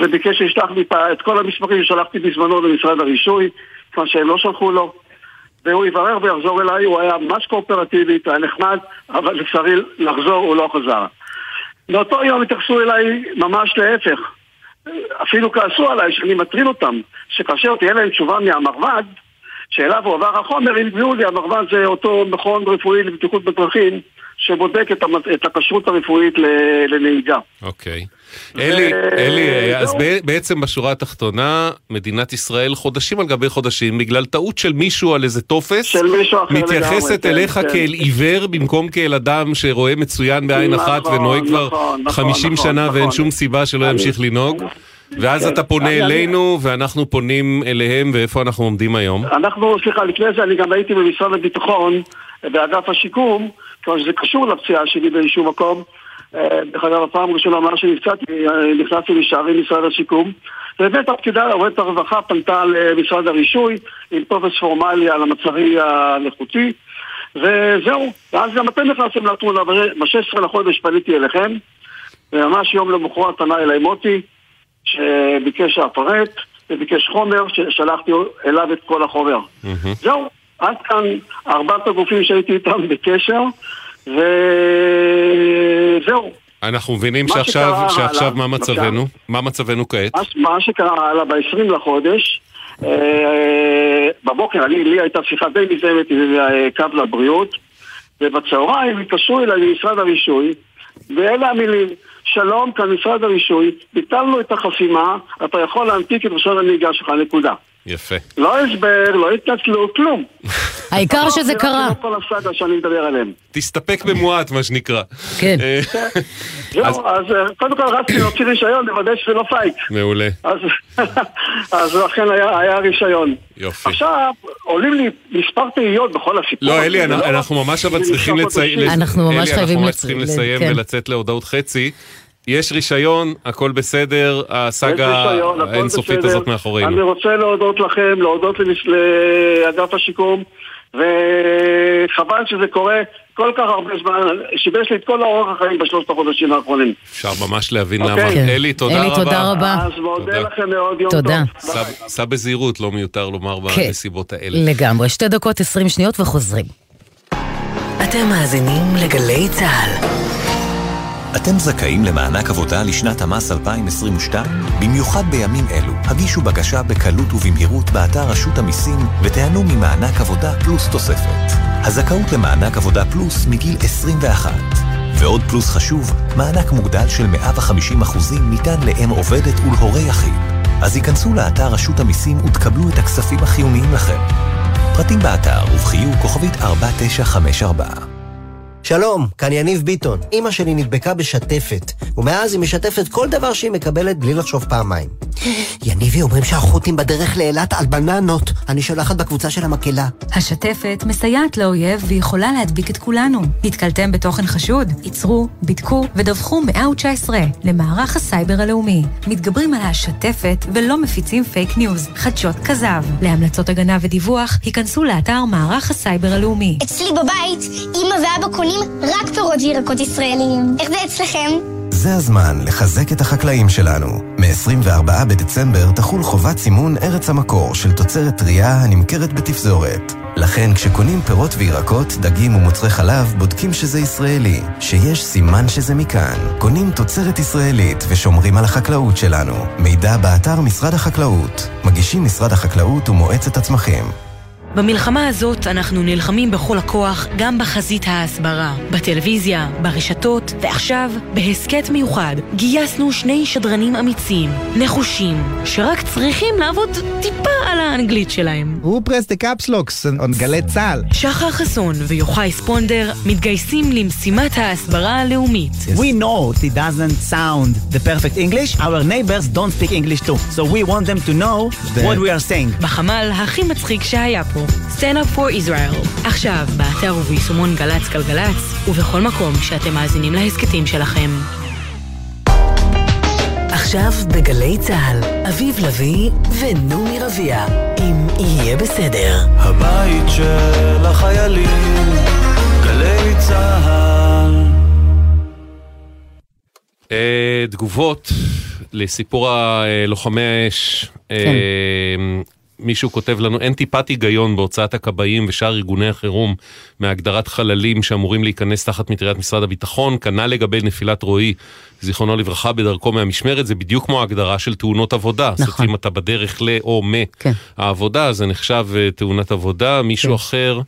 Speaker 11: וביקש שישלח לי את כל המסמכים ששלחתי בזמנו למשרד הרישוי, כמו שהם לא שלחו לו. והוא יברר ויחזור אליי, הוא היה ממש קואופרטיבי, היה נחמד, אבל לצערי לחזור הוא לא חזר. באותו יום התייחסו אליי ממש להפך. אפילו כעסו עליי שאני מטריד אותם, שכאשר תהיה להם תשובה מהמרב"ד, שאליו הועבר החומר, יקבעו לי, המרב"ד זה אותו מכון רפואי לבטיחות בדרכים, שבודק את הכשרות הרפואית לנהיגה.
Speaker 7: אוקיי. אלי, אלי, אז בעצם בשורה התחתונה, מדינת ישראל חודשים על גבי חודשים, בגלל טעות של מישהו על איזה טופס, מתייחסת כן, אליך כן. כאל עיוור במקום כאל אדם שרואה מצוין בעין אחת נכון, ונוהג כבר 50 נכון, שנה ואין שום סיבה שלא ימשיך לנהוג. ואז אתה פונה אלינו, ואנחנו פונים אליהם, ואיפה אנחנו עומדים היום?
Speaker 11: אנחנו, סליחה, לפני זה אני גם הייתי במשרד הביטחון, באגף השיקום, כיוון שזה קשור לפציעה שלי באיזשהו מקום. אה, דרך אגב, הפעם הראשונה מאז שנפצעתי, אה, נכנסתי לשערי משרד השיקום. ובאמת הפקידה, עובדת הרווחה, פנתה למשרד הרישוי עם טופס פורמלי על המצבי הנחוצי. וזהו, ואז גם אתם נכנסתם לתמונה, ב-16 לחודש פניתי אליכם, וממש יום למחרת פנה אליי מוטי, שביקש שאפרט, וביקש חומר, ששלחתי אליו את כל החומר. Mm-hmm. זהו, עד כאן ארבעת הגופים שהייתי איתם בקשר, וזהו.
Speaker 7: אנחנו מבינים שעכשיו, שעכשיו מה מצבנו? מה מצבנו כעת?
Speaker 11: מה שקרה הלאה ב-20 לחודש, אה, בבוקר, אני, לי הייתה שיחה די מזמת עם אה, קו לבריאות, ובצהריים התקשרו אליי ממשרד הרישוי, ואלה המילים, שלום, כאן משרד הרישוי, ביטלנו את החסימה, אתה יכול להנפיק את ראשון הנהיגה שלך, נקודה.
Speaker 7: יפה.
Speaker 11: לא הסבר, לא התנצלות, כלום.
Speaker 8: העיקר שזה קרה.
Speaker 11: כל הסאגה שאני מדבר עליהם.
Speaker 7: תסתפק במועט, מה שנקרא.
Speaker 8: כן.
Speaker 11: אה, זהו, אז אה, קודם כל רציתי להוציא רישיון, לוודא שזה לא פייק.
Speaker 7: מעולה.
Speaker 11: אז לכן היה רישיון.
Speaker 7: יופי.
Speaker 11: עכשיו, עולים לי מספר תהיות בכל הסיפור.
Speaker 7: לא, אלי, אנחנו ממש אבל צריכים לציין...
Speaker 8: אנחנו ממש חייבים
Speaker 7: לסיים כן. ולצאת להודעות חצי. יש רישיון, הכל בסדר, הסאגה האינסופית הזאת מאחורינו.
Speaker 11: אני רוצה להודות לכם, להודות לאגף השיקום, וחבל שזה קורה כל כך הרבה זמן, שיבש לי את כל האורח החיים בשלושת החודשים האחרונים.
Speaker 7: אפשר ממש להבין למה. אוקיי. אלי, תודה רבה.
Speaker 8: אלי, תודה רבה.
Speaker 11: אז מודה לכם מאוד, יום טוב. תודה.
Speaker 7: סע בזהירות, לא מיותר לומר
Speaker 8: כן.
Speaker 7: בנסיבות האלה.
Speaker 8: לגמרי. שתי דקות, עשרים שניות וחוזרים.
Speaker 1: אתם מאזינים לגלי צה"ל.
Speaker 12: אתם זכאים למענק עבודה לשנת המס 2022? במיוחד בימים אלו, הגישו בקשה בקלות ובמהירות באתר רשות המיסים ותיהנו ממענק עבודה פלוס תוספת. הזכאות למענק עבודה פלוס מגיל 21. ועוד פלוס חשוב, מענק מוגדל של 150% ניתן לאם עובדת ולהורה יחיד. אז היכנסו לאתר רשות המיסים ותקבלו את הכספים החיוניים לכם. פרטים באתר ובחיוב כוכבית 4954
Speaker 13: שלום, כאן יניב ביטון. אמא שלי נדבקה בשתפת, ומאז היא משתפת כל דבר שהיא מקבלת בלי לחשוב פעמיים. יניבי אומרים שהחות'ים בדרך לאילת על בננות. אני שולחת בקבוצה של המקהלה.
Speaker 14: השתפת מסייעת לאויב ויכולה להדביק את כולנו. נתקלתם בתוכן חשוד? עצרו, בדקו ודווחו 119 למערך הסייבר הלאומי. מתגברים על השתפת ולא מפיצים פייק ניוז, חדשות כזב. להמלצות הגנה ודיווח, היכנסו לאתר מערך הסייבר הלאומי.
Speaker 15: אצלי בבית, אמא ואבא קונים רק פירות וירקות ישראליים. איך זה אצלכם?
Speaker 12: זה הזמן לחזק את החקלאים שלנו. מ-24 בדצמבר תחול חובת סימון ארץ המקור של תוצרת טרייה הנמכרת בתפזורת. לכן כשקונים פירות וירקות, דגים ומוצרי חלב, בודקים שזה ישראלי, שיש סימן שזה מכאן. קונים תוצרת ישראלית ושומרים על החקלאות שלנו. מידע באתר משרד החקלאות. מגישים משרד החקלאות ומועצת הצמחים.
Speaker 14: במלחמה הזאת אנחנו נלחמים בכל הכוח גם בחזית ההסברה, בטלוויזיה, ברשתות, ועכשיו, בהסכת מיוחד, גייסנו שני שדרנים אמיצים, נחושים, שרק צריכים לעבוד טיפה על האנגלית שלהם.
Speaker 16: הוא פרס דה קפסלוקס, on גלי צה"ל.
Speaker 14: שחר חסון ויוחאי ספונדר מתגייסים למשימת ההסברה הלאומית.
Speaker 16: We know it doesn't sound the perfect English, our neighbors don't speak English too, so we want them to know what we are saying.
Speaker 14: בחמ"ל הכי מצחיק שהיה פה. Stand Up for Israel. עכשיו, באתר וביישומון גל"צ גלגלצ, ובכל מקום שאתם מאזינים להסכתים שלכם.
Speaker 1: עכשיו בגלי צה"ל, אביב לביא ונעמי רביע, אם יהיה בסדר.
Speaker 17: הבית של החיילים, גלי צה"ל.
Speaker 7: אה, תגובות לסיפור הלוחמי האש,
Speaker 8: כן.
Speaker 7: אה, מישהו כותב לנו, אין טיפת היגיון בהוצאת הכבאים ושאר ארגוני החירום מהגדרת חללים שאמורים להיכנס תחת מטריית משרד הביטחון, כנ"ל לגבי נפילת רועי, זיכרונו לברכה, בדרכו מהמשמרת, זה בדיוק כמו ההגדרה של תאונות עבודה.
Speaker 8: נכון.
Speaker 7: זאת אומרת, אם אתה בדרך ל או מהעבודה, זה נחשב אה, תאונת עבודה. מישהו אחר,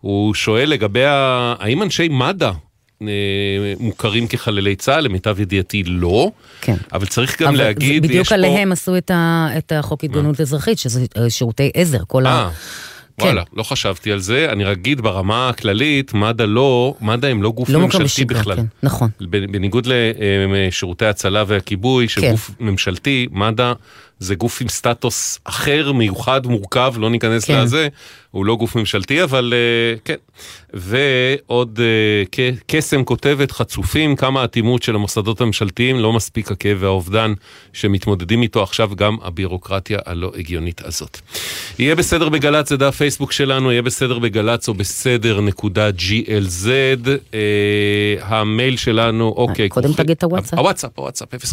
Speaker 7: הוא שואל לגבי, ה... האם אנשי מד"א מוכרים כחללי צה"ל, למיטב ידיעתי לא,
Speaker 8: כן.
Speaker 7: אבל צריך גם
Speaker 8: אבל
Speaker 7: להגיד,
Speaker 8: בדיוק
Speaker 7: יש פה...
Speaker 8: עליהם עשו את, ה, את החוק התגוננות אזרחית, שזה אה, שירותי עזר, כל ה...
Speaker 7: אה, וואלה, לא חשבתי על זה, אני רק אגיד ברמה הכללית, מד"א לא, מד"א הם לא גוף
Speaker 8: לא
Speaker 7: ממשלתי בכלל.
Speaker 8: כן, נכון.
Speaker 7: בניגוד לשירותי הצלה והכיבוי,
Speaker 8: כן.
Speaker 7: גוף ממשלתי, מד"א זה גוף עם סטטוס אחר, מיוחד, מורכב, לא ניכנס
Speaker 8: כן.
Speaker 7: לזה, הוא לא גוף ממשלתי, אבל אה, כן. ועוד ק- קסם כותבת, חצופים, כמה אטימות של המוסדות הממשלתיים, לא מספיק הכאב והאובדן שמתמודדים איתו עכשיו, גם הבירוקרטיה הלא הגיונית הזאת. יהיה בסדר בגל"צ, זה דף פייסבוק שלנו, יהיה בסדר בגל"צ או בסדר נקודה GLZ. אה, המייל שלנו, אוקיי.
Speaker 8: קודם תגיד את הוואטסאפ.
Speaker 7: הוואטסאפ, הוואטסאפ, 052-920-1040,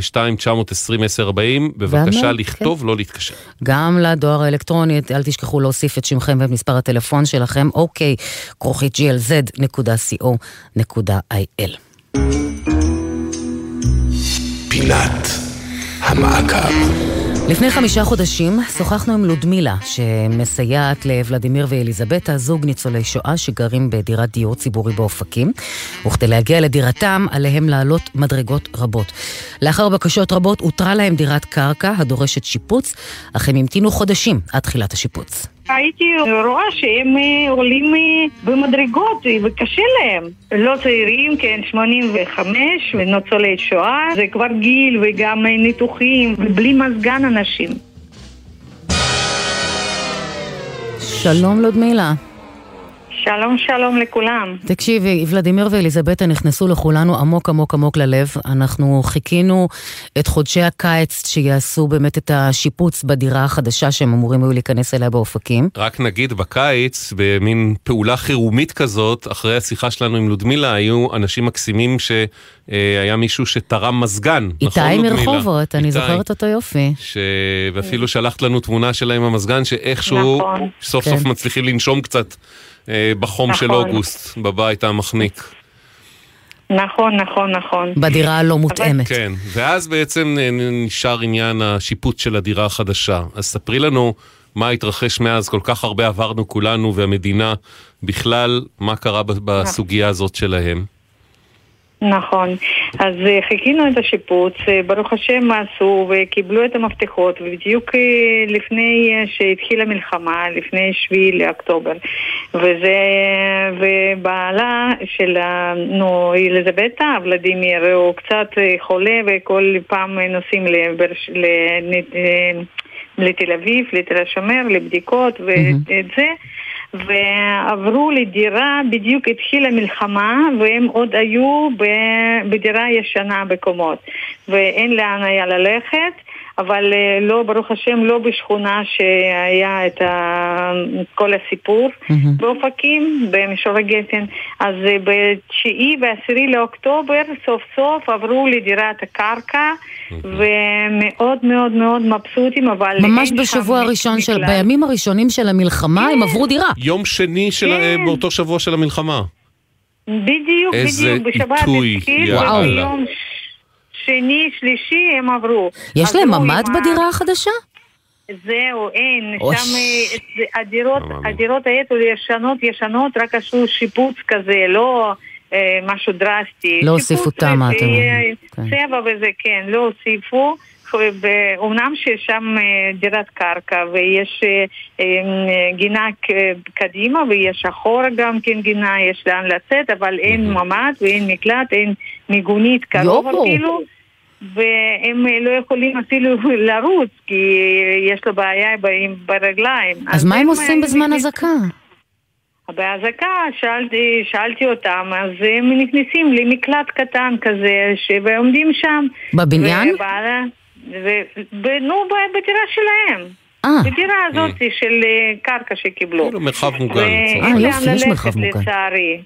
Speaker 7: 052-920-1040, בבקשה לכתוב, לא להתקשר.
Speaker 8: גם לדואר האלקטרוני, אל תשכחו להוסיף את שמכם ואת מספר הטלפון שלכם, אוקיי, כרוכית glz.co.il.
Speaker 18: פינת המעקב.
Speaker 8: לפני חמישה חודשים שוחחנו עם לודמילה, שמסייעת לוולדימיר ואליזבתה, זוג ניצולי שואה שגרים בדירת דיור ציבורי באופקים, וכדי להגיע לדירתם עליהם לעלות מדרגות רבות. לאחר בקשות רבות הותרה להם דירת קרקע הדורשת שיפוץ, אך הם המתינו חודשים עד תחילת השיפוץ.
Speaker 19: הייתי רואה שהם אה, עולים אה, במדרגות אה, וקשה להם. לא צעירים, כן, 85, וניצולי שואה, זה כבר גיל וגם ניתוחים, ובלי מזגן אנשים.
Speaker 8: שלום לודמילה.
Speaker 19: שלום שלום לכולם.
Speaker 8: תקשיבי, ולדימיר ואליזבתה נכנסו לכולנו עמוק עמוק עמוק ללב. אנחנו חיכינו את חודשי הקיץ שיעשו באמת את השיפוץ בדירה החדשה שהם אמורים היו להיכנס אליה באופקים.
Speaker 7: רק נגיד בקיץ, במין פעולה חירומית כזאת, אחרי השיחה שלנו עם לודמילה, היו אנשים מקסימים שהיה מישהו שתרם מזגן. נכון,
Speaker 8: איתי
Speaker 7: לודמילה?
Speaker 8: מרחובות, אני
Speaker 7: איתי,
Speaker 8: זוכרת אותו יופי.
Speaker 7: ש... ואפילו שלחת לנו תמונה שלה עם המזגן, שאיכשהו
Speaker 19: נכון.
Speaker 7: סוף
Speaker 8: כן.
Speaker 7: סוף מצליחים לנשום קצת אה, בחום של
Speaker 19: נכון.
Speaker 7: אוגוסט, בבית המחניק.
Speaker 19: נכון, נכון, נכון.
Speaker 8: בדירה הלא מותאמת.
Speaker 7: כן, ואז בעצם נשאר עניין השיפוץ של הדירה החדשה. אז ספרי לנו מה התרחש מאז, כל כך הרבה עברנו כולנו והמדינה בכלל, מה קרה בסוגיה הזאת שלהם.
Speaker 19: נכון. אז אה, חיכינו את השיפוץ, אה, ברוך השם עשו וקיבלו את המפתחות, ובדיוק אה, לפני שהתחילה המלחמה, לפני שביעי לאוקטובר. וזה, ובעלה של, נו, אליזבתה, ולדימיר, הוא קצת חולה וכל פעם נוסעים לברש, לנ- אה, לתל אביב, לתל השומר, לבדיקות ואת זה. ועברו לדירה, בדיוק התחילה מלחמה והם עוד היו בדירה ישנה בקומות. ואין לאן היה ללכת אבל אה, לא, ברוך השם, לא בשכונה שהיה את ה... כל הסיפור באופקים, במישור הגפן. אז אה, בתשיעי ועשירי לאוקטובר סוף סוף עברו לדירת הקרקע ומאוד מאוד מאוד מבסוטים, אבל
Speaker 8: ממש בשבוע הראשון של. בימים הראשונים של המלחמה, הם עברו דירה.
Speaker 7: יום שני של, אה, באותו שבוע של המלחמה.
Speaker 19: בדיוק, בדיוק, בשבת התחיל. וביום שני, שלישי הם עברו.
Speaker 8: יש להם ממ"ד בדירה החדשה?
Speaker 19: זהו, אין.
Speaker 8: אוי.
Speaker 19: שם אה, זה- הדירות, הדירות האלו ישנות, ישנות, רק עשו שיפוץ כזה, לא אה, משהו דרסטי.
Speaker 8: לא הוסיפו תמ"א,
Speaker 19: ו-
Speaker 8: אתם אומרים.
Speaker 19: צבע וזה, כן, לא הוסיפו. אומנם ששם אה, דירת קרקע ויש אה, אה, גינה קדימה ויש אחורה גם כן גינה, יש לאן לצאת, אבל אין ממ"ד ואין מקלט, אין מיגונית קרוב. אפילו. והם לא יכולים אפילו לרוץ, כי יש לו בעיה ברגליים.
Speaker 8: אז מה הם עושים בזמן אזעקה?
Speaker 19: באזעקה שאלתי, שאלתי אותם, אז הם נכנסים למקלט קטן כזה. ועומדים שם.
Speaker 8: בבניין?
Speaker 19: ובעלה, ו... ב... נו, ב- בדירה שלהם.
Speaker 8: אה.
Speaker 19: בדירה הזאת של אה, קרקע שקיבלו.
Speaker 7: כאילו מרחב מוגן.
Speaker 8: אה, יופי, יש מרחב מוגן.
Speaker 19: לצערי.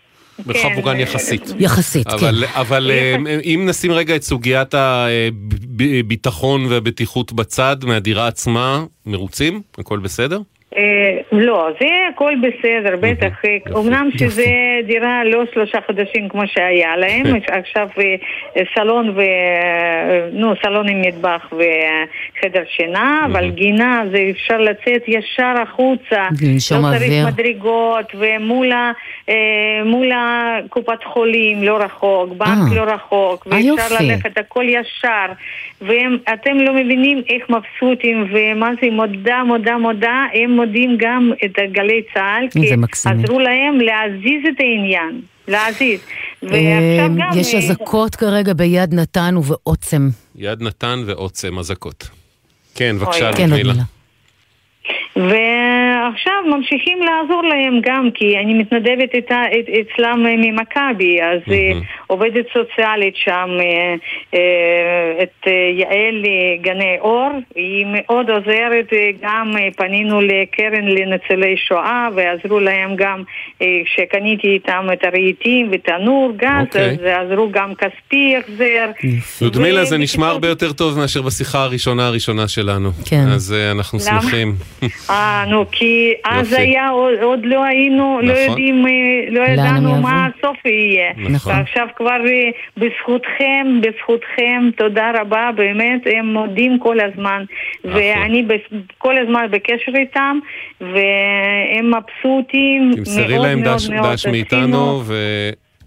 Speaker 7: מרחב
Speaker 19: כן,
Speaker 7: מוגן
Speaker 19: אה,
Speaker 7: יחסית.
Speaker 8: יחסית, כן.
Speaker 7: אבל, אה, אם נשים רגע את סוגיית הביטחון והבטיחות בצד מהדירה עצמה, מרוצים? הכל בסדר?
Speaker 19: אה, לא, זה הכל בסדר, בטח. אה, אמנם שזה דירה לא שלושה חודשים כמו שהיה להם, עכשיו אה, סלון ו... נו, סלון עם מטבח וחדר שינה, אבל גינה זה אפשר לצאת ישר החוצה.
Speaker 8: לנשום
Speaker 19: לא צריך
Speaker 8: אוויר.
Speaker 19: מדרגות, ומול הקופת חולים לא רחוק, בנק. לא רחוק, ואפשר. ללכת הכל ישר. ואתם לא מבינים איך מבסוטים, ומה זה מודה, מודה, מודה, הם מודים גם את גלי צה"ל, כי
Speaker 8: מקסימי.
Speaker 19: עזרו להם להזיז את העניין, להזיז.
Speaker 8: אה. יש
Speaker 19: אה,
Speaker 8: אזעקות כרגע ביד נתן ובעוצם.
Speaker 7: יד נתן ועוצם אזעקות. כן, בבקשה,
Speaker 8: כן,
Speaker 7: לודמילה.
Speaker 19: ועכשיו ממשיכים לעזור להם גם, כי אני מתנדבת איתה, את, אצלם אה, ממכבי, אז אה, עובדת סוציאלית שם, אה, את יעל גני אור, היא מאוד עוזרת, גם פנינו לקרן לניצולי שואה ועזרו להם גם, כשקניתי איתם את הרהיטים ותנור גז,
Speaker 7: אוקיי.
Speaker 19: אז עזרו גם כספי החזר.
Speaker 7: לודמילה, זה נשמע הרבה יותר טוב מאשר בשיחה הראשונה הראשונה שלנו.
Speaker 8: כן.
Speaker 7: אז אנחנו? שמחים.
Speaker 19: אה, נו, כי אז
Speaker 7: יופי.
Speaker 19: היה, עוד, עוד לא היינו, לא
Speaker 7: נכון.
Speaker 19: יודעים, אה, לא ידענו? מה הסוף יהיה.
Speaker 8: נכון.
Speaker 19: ועכשיו כבר אה, בזכותכם, בזכותכם, תודה רבה, באמת, הם מודים כל הזמן.
Speaker 7: נכון.
Speaker 19: ואני כל הזמן בקשר איתם, והם מבסוטים,
Speaker 7: תמסרי
Speaker 19: מאוד
Speaker 7: להם
Speaker 19: מאוד
Speaker 7: דש-
Speaker 19: מאוד
Speaker 7: דש. מאיתנו,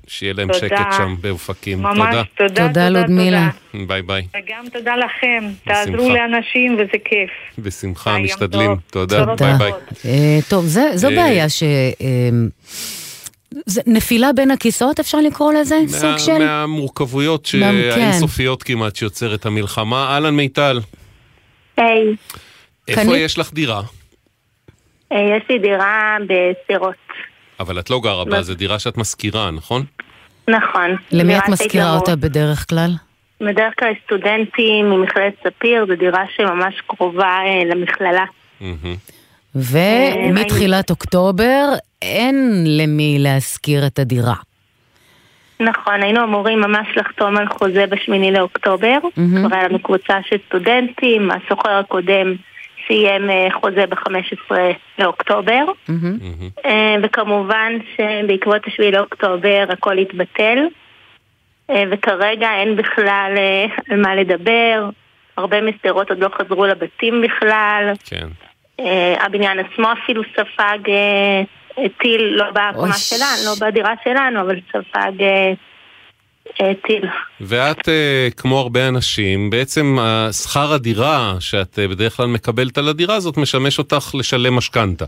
Speaker 7: ושיהיה להם
Speaker 19: תודה.
Speaker 7: שקט שם באופקים.
Speaker 19: ממש
Speaker 7: תודה.
Speaker 19: תודה, תודה,
Speaker 8: תודה, לודמילה.
Speaker 7: ביי ביי.
Speaker 19: וגם תודה לכם, תעזרו
Speaker 7: בשמחה.
Speaker 19: לאנשים וזה כיף.
Speaker 7: בשמחה, משתדלים.
Speaker 19: טוב.
Speaker 7: תודה,
Speaker 19: תודה.
Speaker 7: ביי ביי.
Speaker 8: אה, טוב, זה- זו
Speaker 7: אה,
Speaker 8: בעיה ש... אה, זה נפילה בין הכיסאות, אפשר לקרוא לזה? סוג
Speaker 7: מה-
Speaker 8: של...
Speaker 7: מהמורכבויות
Speaker 8: מה- כן.
Speaker 7: האינסופיות כמעט שיוצרת המלחמה. אהלן מיטל,
Speaker 20: היי,
Speaker 7: איפה
Speaker 8: קנית-
Speaker 7: יש לך דירה?
Speaker 20: אה, יש לי דירה בשדרות.
Speaker 7: אבל את לא גרה בה, זו דירה שאת משכירה, נכון?
Speaker 20: נכון.
Speaker 8: למי את משכירה. אותה בדרך כלל?
Speaker 20: בדרך כלל סטודנטים ממכללת ספיר, זו דירה שממש קרובה אה, למכללה.
Speaker 8: ומתחילת אוקטובר אין למי להשכיר את הדירה.
Speaker 20: נכון, היינו אמורים ממש לחתום על חוזה בשמיני לאוקטובר. כבר היה לנו קבוצה של סטודנטים, הסוחר הקודם סיים אה, חוזה ב-15 לאוקטובר. אה, וכמובן שבעקבות השביעי לאוקטובר הכל התבטל. אה, וכרגע אין בכלל על מה לדבר. הרבה משדרות עוד לא חזרו לבתים בכלל.
Speaker 7: כן.
Speaker 20: הבניין עצמו אפילו ספג טיל, לא בקומה. שלנו, לא בדירה שלנו, אבל ספג טיל.
Speaker 7: ואת, אה, כמו הרבה אנשים, בעצם שכר הדירה שאת אה, בדרך כלל מקבלת על הדירה הזאת משמש אותך לשלם משכנתה.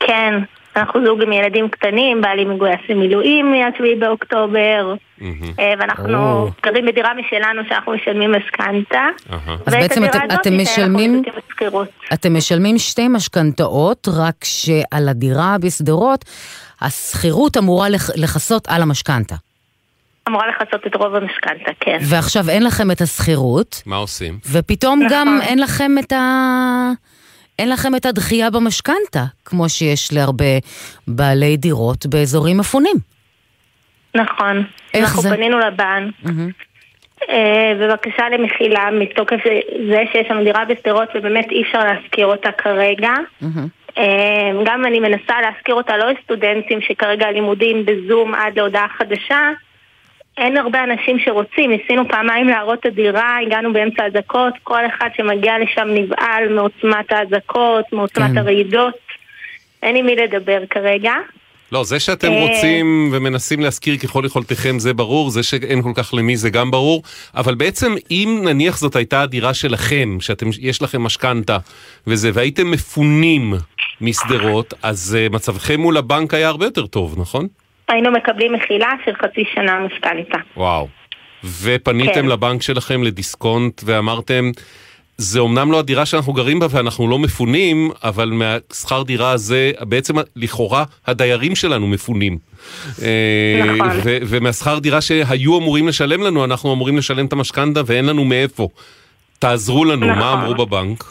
Speaker 20: כן, אנחנו זוג עם ילדים קטנים, בעלי מגויס למילואים מ-7 באוקטובר, אה, ואנחנו. גרים בדירה משלנו שאנחנו משלמים משכנתה.
Speaker 8: אז בעצם אתם- משלמים-. אתם משלמים שתי משכנתאות, רק שעל הדירה בשדרות, השכירות אמורה לכ- לכסות על המשכנתה.
Speaker 20: אמורה לכסות את רוב המשכנתה, כן.
Speaker 8: ועכשיו אין לכם את השכירות,
Speaker 7: מה עושים?
Speaker 8: ופתאום
Speaker 20: נכון.
Speaker 8: גם אין לכם את ה... אין לכם את הדחייה במשכנתה, כמו שיש להרבה בעלי דירות באזורים מפונים.
Speaker 20: נכון.
Speaker 8: איך
Speaker 20: אנחנו
Speaker 8: זה?
Speaker 20: פנינו לבנק. אה, בבקשה למחילה מתוקף זה- שיש לנו דירה בשדרות ובאמת אי אפשר להשכיר אותה כרגע. אה, גם אני מנסה להשכיר אותה לא לסטודנטים שכרגע הלימודים בזום עד להודעה חדשה. אין הרבה אנשים שרוצים, ניסינו פעמיים להראות את הדירה, הגענו באמצע האזעקות, כל אחד שמגיע לשם נבהל מעוצמת האזעקות, מעוצמת
Speaker 7: כן.
Speaker 20: הרעידות. אין עם מי לדבר כרגע.
Speaker 7: לא, זה שאתם
Speaker 20: אה.
Speaker 7: רוצים ומנסים להזכיר ככל יכולתכם זה ברור, זה שאין כל כך למי זה גם ברור, אבל בעצם אם נניח זאת הייתה הדירה שלכם, שיש לכם משכנתה וזה, והייתם מפונים משדרות, אז אה, מצבכם מול הבנק היה הרבה יותר טוב, נכון?
Speaker 20: היינו מקבלים מחילה של חצי שנה משכנתה.
Speaker 7: וואו. ופניתם
Speaker 20: כן.
Speaker 7: לבנק שלכם לדיסקונט ואמרתם, זה אומנם לא הדירה שאנחנו גרים בה ואנחנו לא מפונים, אבל מהשכר דירה הזה, בעצם לכאורה הדיירים שלנו מפונים. אה,
Speaker 20: נכון.
Speaker 7: ו- ומהשכר דירה שהיו אמורים לשלם לנו, אנחנו אמורים לשלם את המשכנתה ואין לנו מאיפה. תעזרו לנו,
Speaker 20: נכון.
Speaker 7: מה אמרו בבנק?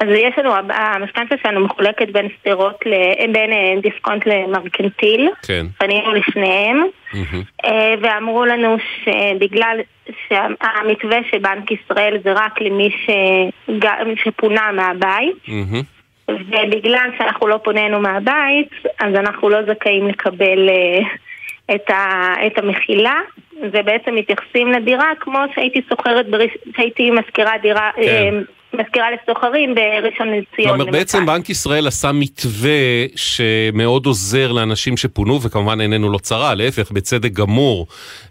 Speaker 20: אז יש לנו, המשכנתה שלנו מחולקת בין שדרות, בין אה, דיסקונט למרקנטיל.
Speaker 7: כן.
Speaker 20: פנינו לשניהם, אה, ואמרו לנו שבגלל שהמתווה של בנק ישראל זה רק למי שג- שפונה מהבית, ובגלל שאנחנו לא פונינו מהבית, אז אנחנו לא זכאים לקבל אה, את, ה, את המחילה, ובעצם מתייחסים לדירה כמו שהייתי שוכרת, בראש, שהייתי מזכירה דירה,
Speaker 7: כן.
Speaker 20: אה, מזכירה לסוחרים בראשון לציון.
Speaker 7: כלומר, בעצם בנק ישראל עשה מתווה שמאוד עוזר לאנשים שפונו, וכמובן עינינו לא צרה, להפך, בצדק גמור,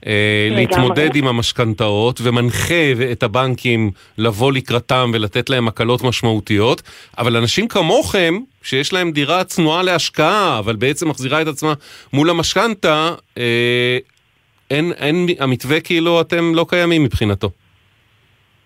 Speaker 7: אה. להתמודד עם המשכנתאות, ומנחה את הבנקים לבוא לקראתם ולתת להם הקלות משמעותיות, אבל אנשים כמוכם, שיש להם דירה צנועה להשקעה, אבל בעצם מחזירה את עצמה מול המשכנתה, אה, אין, אין, המתווה כאילו אתם לא קיימים מבחינתו.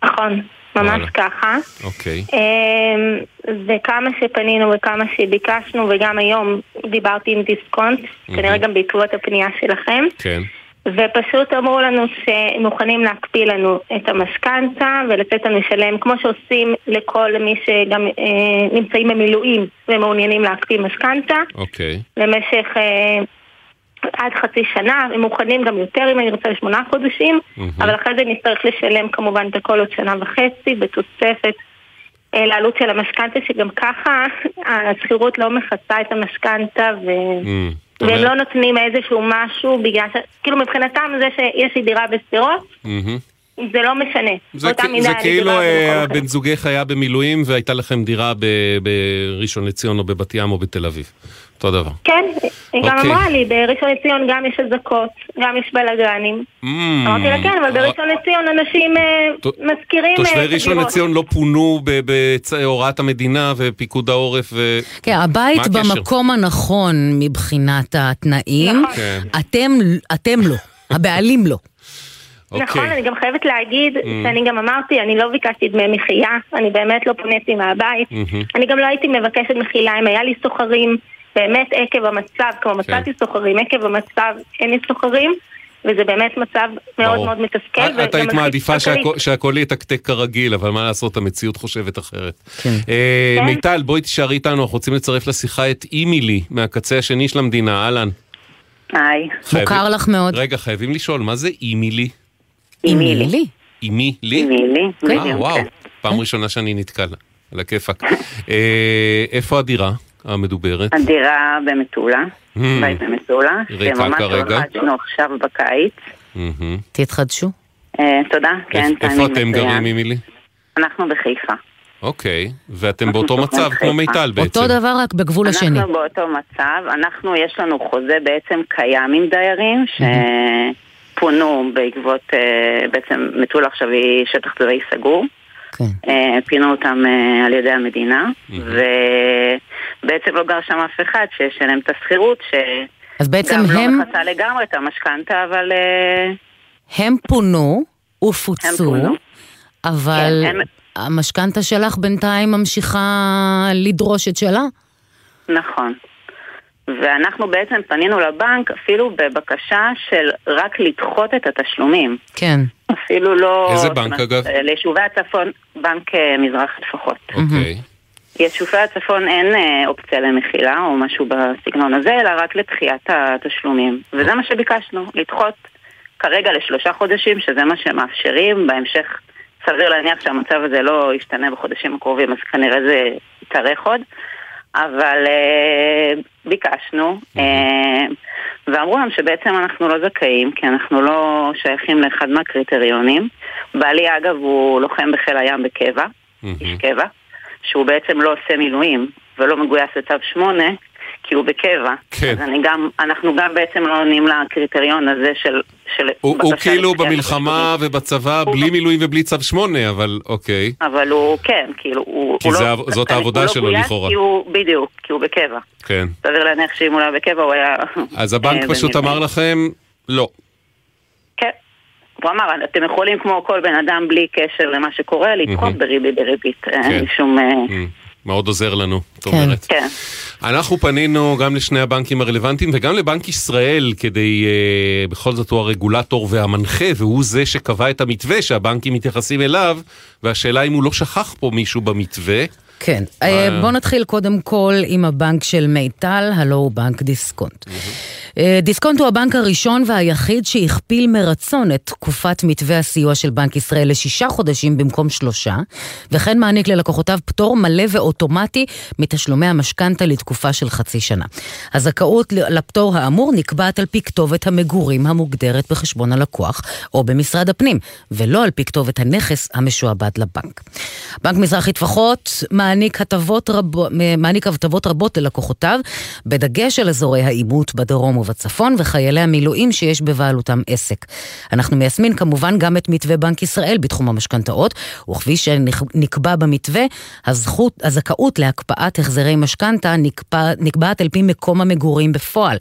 Speaker 20: נכון, ממש
Speaker 7: וואלה.
Speaker 20: ככה.
Speaker 7: אוקיי.
Speaker 20: אמ, וכמה שפנינו וכמה שביקשנו, וגם היום דיברתי עם דיסקונט, כנראה גם בעקבות הפנייה שלכם,
Speaker 7: כן.
Speaker 20: ופשוט אמרו לנו שמוכנים להקפיא לנו את המשכנתה ולתת לנו לשלם, כמו שעושים לכל מי שגם אה, נמצאים במילואים ומעוניינים להקפיא משכנתה,
Speaker 7: אוקיי.
Speaker 20: למשך אה, עד חצי שנה, הם מוכנים גם יותר אם אני רוצה לשמונה חודשים, אבל אחרי זה נצטרך לשלם כמובן את הכל עוד שנה וחצי בתוספת אה, לעלות של המשכנתה, שגם ככה השכירות לא מכסה את המשכנתה ו... והם לא נותנים איזשהו משהו בגלל ש... כאילו מבחינתם זה שיש לי דירה בשדרות,
Speaker 7: מהמם.
Speaker 20: זה לא משנה.
Speaker 7: זה, זה כאילו אה. בן זוגך היה במילואים והייתה לכם דירה בראשון לציון או בבת ים או בתל אביב. אותו דבר.
Speaker 20: כן, היא גם
Speaker 7: אוקיי.
Speaker 20: אמרה לי, בראשון לציון גם יש אזעקות, גם יש בלאגנים. אמרתי לה כן, אבל בראשון לציון אנשים אה, מזכירים... אה,
Speaker 7: תושבי ראשון. לציון לא פונו בהוראת המדינה ופיקוד העורף ו...
Speaker 8: כן, הבית? במקום הנכון מבחינת התנאים,
Speaker 20: נכון.
Speaker 7: כן.
Speaker 8: אתם, אתם לא, הבעלים לא.
Speaker 7: אוקיי.
Speaker 20: נכון, אני גם חייבת להגיד
Speaker 8: Mm.
Speaker 20: שאני גם אמרתי, אני לא ביקשתי דמי מחיה, אני באמת לא פוניתי מהבית.
Speaker 7: מהמם.
Speaker 20: אני גם לא הייתי מבקשת מחילה אם היה לי סוחרים, באמת עקב המצב, כמו מצאתי סוחרים, עקב המצב אין לי סוחרים, וזה באמת מצב מאוד
Speaker 7: ברור.
Speaker 20: מאוד מתסכל.
Speaker 7: את היית מעדיפה. שהכל- יתקתק כרגיל, אבל מה לעשות, המציאות חושבת אחרת.
Speaker 8: כן.
Speaker 7: אה,
Speaker 20: כן.
Speaker 7: מיטל, בואי תישארי איתנו, אנחנו רוצים לצרף לשיחה את אימילי מהקצה השני של המדינה, אהלן.
Speaker 21: היי.
Speaker 8: מוכר לך מאוד.
Speaker 7: רגע, חייבים לשאול, מה זה אימילי?
Speaker 8: אימילי.
Speaker 7: אימי לי?
Speaker 21: אימילי,
Speaker 7: אה,
Speaker 21: בדיוק.
Speaker 7: וואו, פעם ראשונה שאני נתקל, על הכיפאק. אה, איפה הדירה המדוברת?
Speaker 21: הדירה במטולה,
Speaker 7: Hmm.
Speaker 21: בית במטולה,
Speaker 7: ריקה
Speaker 21: שממש
Speaker 7: כרגע.
Speaker 21: רכשנו עכשיו בקיץ.
Speaker 7: מהמם.
Speaker 8: תתחדשו.
Speaker 21: אה, תודה, כן,
Speaker 7: איפ- איפה אתם. גרים, אימילי?
Speaker 21: אנחנו בחיפה.
Speaker 7: אוקיי, ואתם באותו מצב כמו. מיטל בעצם.
Speaker 8: אותו דבר רק בגבול השני.
Speaker 21: אנחנו באותו מצב, אנחנו, יש לנו חוזה בעצם קיים עם דיירים שפונו בעקבות, אה, בעצם מטולה עכשיו היא שטח צבאי סגור.
Speaker 8: כן.
Speaker 21: אה, פינו אותם על ידי המדינה, ובעצם לא גר שם אף אחד שישלם את השכירות,
Speaker 8: אז בעצם
Speaker 21: שגם
Speaker 8: הם-
Speaker 21: לא מכסה לגמרי את המשכנתה, אבל... אה,
Speaker 8: הם פונו
Speaker 21: הם
Speaker 8: ופוצו,
Speaker 21: פונו.
Speaker 8: אבל
Speaker 21: כן, הם-
Speaker 8: המשכנתה שלך בינתיים ממשיכה לדרוש את שלה?
Speaker 21: נכון. ואנחנו בעצם פנינו לבנק אפילו בבקשה של רק לדחות את התשלומים.
Speaker 8: כן.
Speaker 21: אפילו לא...
Speaker 7: איזה בנק, אגב?
Speaker 21: אה, ליישובי הצפון, בנק אה, מזרח לפחות.
Speaker 7: אוקיי.
Speaker 21: יישובי הצפון אין אה, אופציה למחילה או משהו בסגנון הזה, אלא רק לדחיית התשלומים. וזה מה שביקשנו, לדחות כרגע לשלושה חודשים, שזה מה שמאפשרים. בהמשך סביר להניח שהמצב הזה לא ישתנה בחודשים הקרובים, אז כנראה זה יתארך עוד. אבל אה, ביקשנו, אה, ואמרו להם שבעצם אנחנו לא זכאים, כי אנחנו לא שייכים לאחד מהקריטריונים. בעלי אגב הוא לוחם בחיל הים בקבע, איש קבע, שהוא בעצם לא עושה מילואים ולא מגויס לצו 8, כי הוא בקבע.
Speaker 7: כן.
Speaker 21: אז אני גם, אנחנו גם בעצם לא עונים לקריטריון הזה של... של
Speaker 7: הוא הוא כאילו במלחמה ובצבא בלי מילואים ובלי צו 8, אבל אוקיי.
Speaker 21: אבל הוא, כן, כאילו, הוא...
Speaker 7: כי
Speaker 21: הוא
Speaker 7: זה
Speaker 21: לא,
Speaker 7: זאת
Speaker 21: הוא
Speaker 7: העבודה
Speaker 21: לא
Speaker 7: שלו
Speaker 21: גויס
Speaker 7: לכאורה.
Speaker 21: כי הוא, בדיוק, כי הוא בקבע.
Speaker 7: כן.
Speaker 21: סביר להניח שאם הוא לא היה בקבע הוא היה...
Speaker 7: אז הבנק
Speaker 21: אה,
Speaker 7: פשוט. אמר לכם, לא.
Speaker 21: כן. הוא אמר, אתם יכולים כמו כל בן אדם בלי קשר למה שקורה, לדחות
Speaker 7: מהמם.
Speaker 21: בריבית דריבית. אין לי
Speaker 7: כן.
Speaker 21: שום... אה,
Speaker 7: מאוד עוזר לנו, את אומרת.
Speaker 21: כן.
Speaker 7: אנחנו פנינו גם לשני הבנקים הרלוונטיים וגם לבנק ישראל כדי, אה, בכל זאת הוא הרגולטור והמנחה והוא זה שקבע את המתווה שהבנקים מתייחסים אליו והשאלה אם הוא לא שכח פה מישהו במתווה.
Speaker 8: כן. אה, בואו נתחיל קודם כל עם הבנק של מיטל, הלא הוא בנק דיסקונט. אה, דיסקונט הוא הבנק הראשון והיחיד שהכפיל מרצון את תקופת מתווה הסיוע של בנק ישראל לשישה חודשים במקום שלושה, וכן מעניק ללקוחותיו פטור מלא ואוטומטי מתשלומי המשכנתה לתקופה של חצי שנה. הזכאות לפטור האמור נקבעת על פי כתובת המגורים המוגדרת בחשבון הלקוח או במשרד הפנים, ולא על פי כתובת הנכס המשועבד לבנק. בנק מזרחי טפחות מעניק הטבות, רב... הטבות רבות ללקוחותיו, בדגש על אזורי העימות בדרום ובצפון וחיילי המילואים שיש בבעלותם עסק. אנחנו מיישמים כמובן גם את מתווה בנק ישראל בתחום המשכנתאות, וכפי שנקבע במתווה, הזכות, הזכאות להקפאת החזרי משכנתה נקבע, נקבעת על פי מקום המגורים בפועל.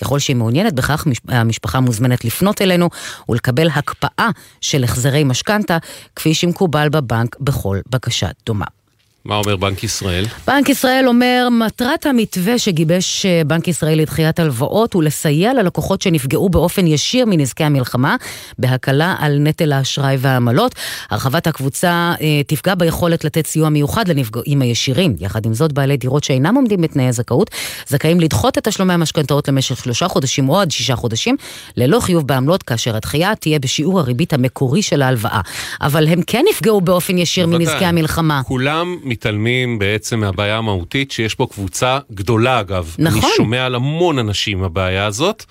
Speaker 8: ככל שהיא מעוניינת בכך, המשפחה מוזמנת לפנות אלינו ולקבל הקפאה של החזרי משכנתה, כפי שמקובל בבנק בכל בקשה דומה.
Speaker 7: מה אומר בנק ישראל?
Speaker 8: בנק ישראל אומר, מטרת המתווה שגיבש אה, בנק ישראל לדחיית הלוואות הוא לסייע ללקוחות שנפגעו באופן ישיר מנזקי המלחמה, בהקלה על נטל האשראי והעמלות. הרחבת הקבוצה אה, תפגע ביכולת לתת סיוע מיוחד לנפגעים הישירים. יחד עם זאת, בעלי דירות שאינם עומדים בתנאי הזכאות, זכאים לדחות את תשלומי המשכנתאות למשך שלושה חודשים או עד שישה חודשים, ללא חיוב בעמלות, כאשר הדחייה תהיה בשיעור הריבית המקורי של ההלוואה. אבל הם כן נפגעו באופן ישיר מנזקי המלחמה.
Speaker 7: כולם מתעלמים בעצם מהבעיה המהותית, שיש פה קבוצה גדולה אגב.
Speaker 8: נכון.
Speaker 7: אני שומע על המון אנשים הבעיה הזאת.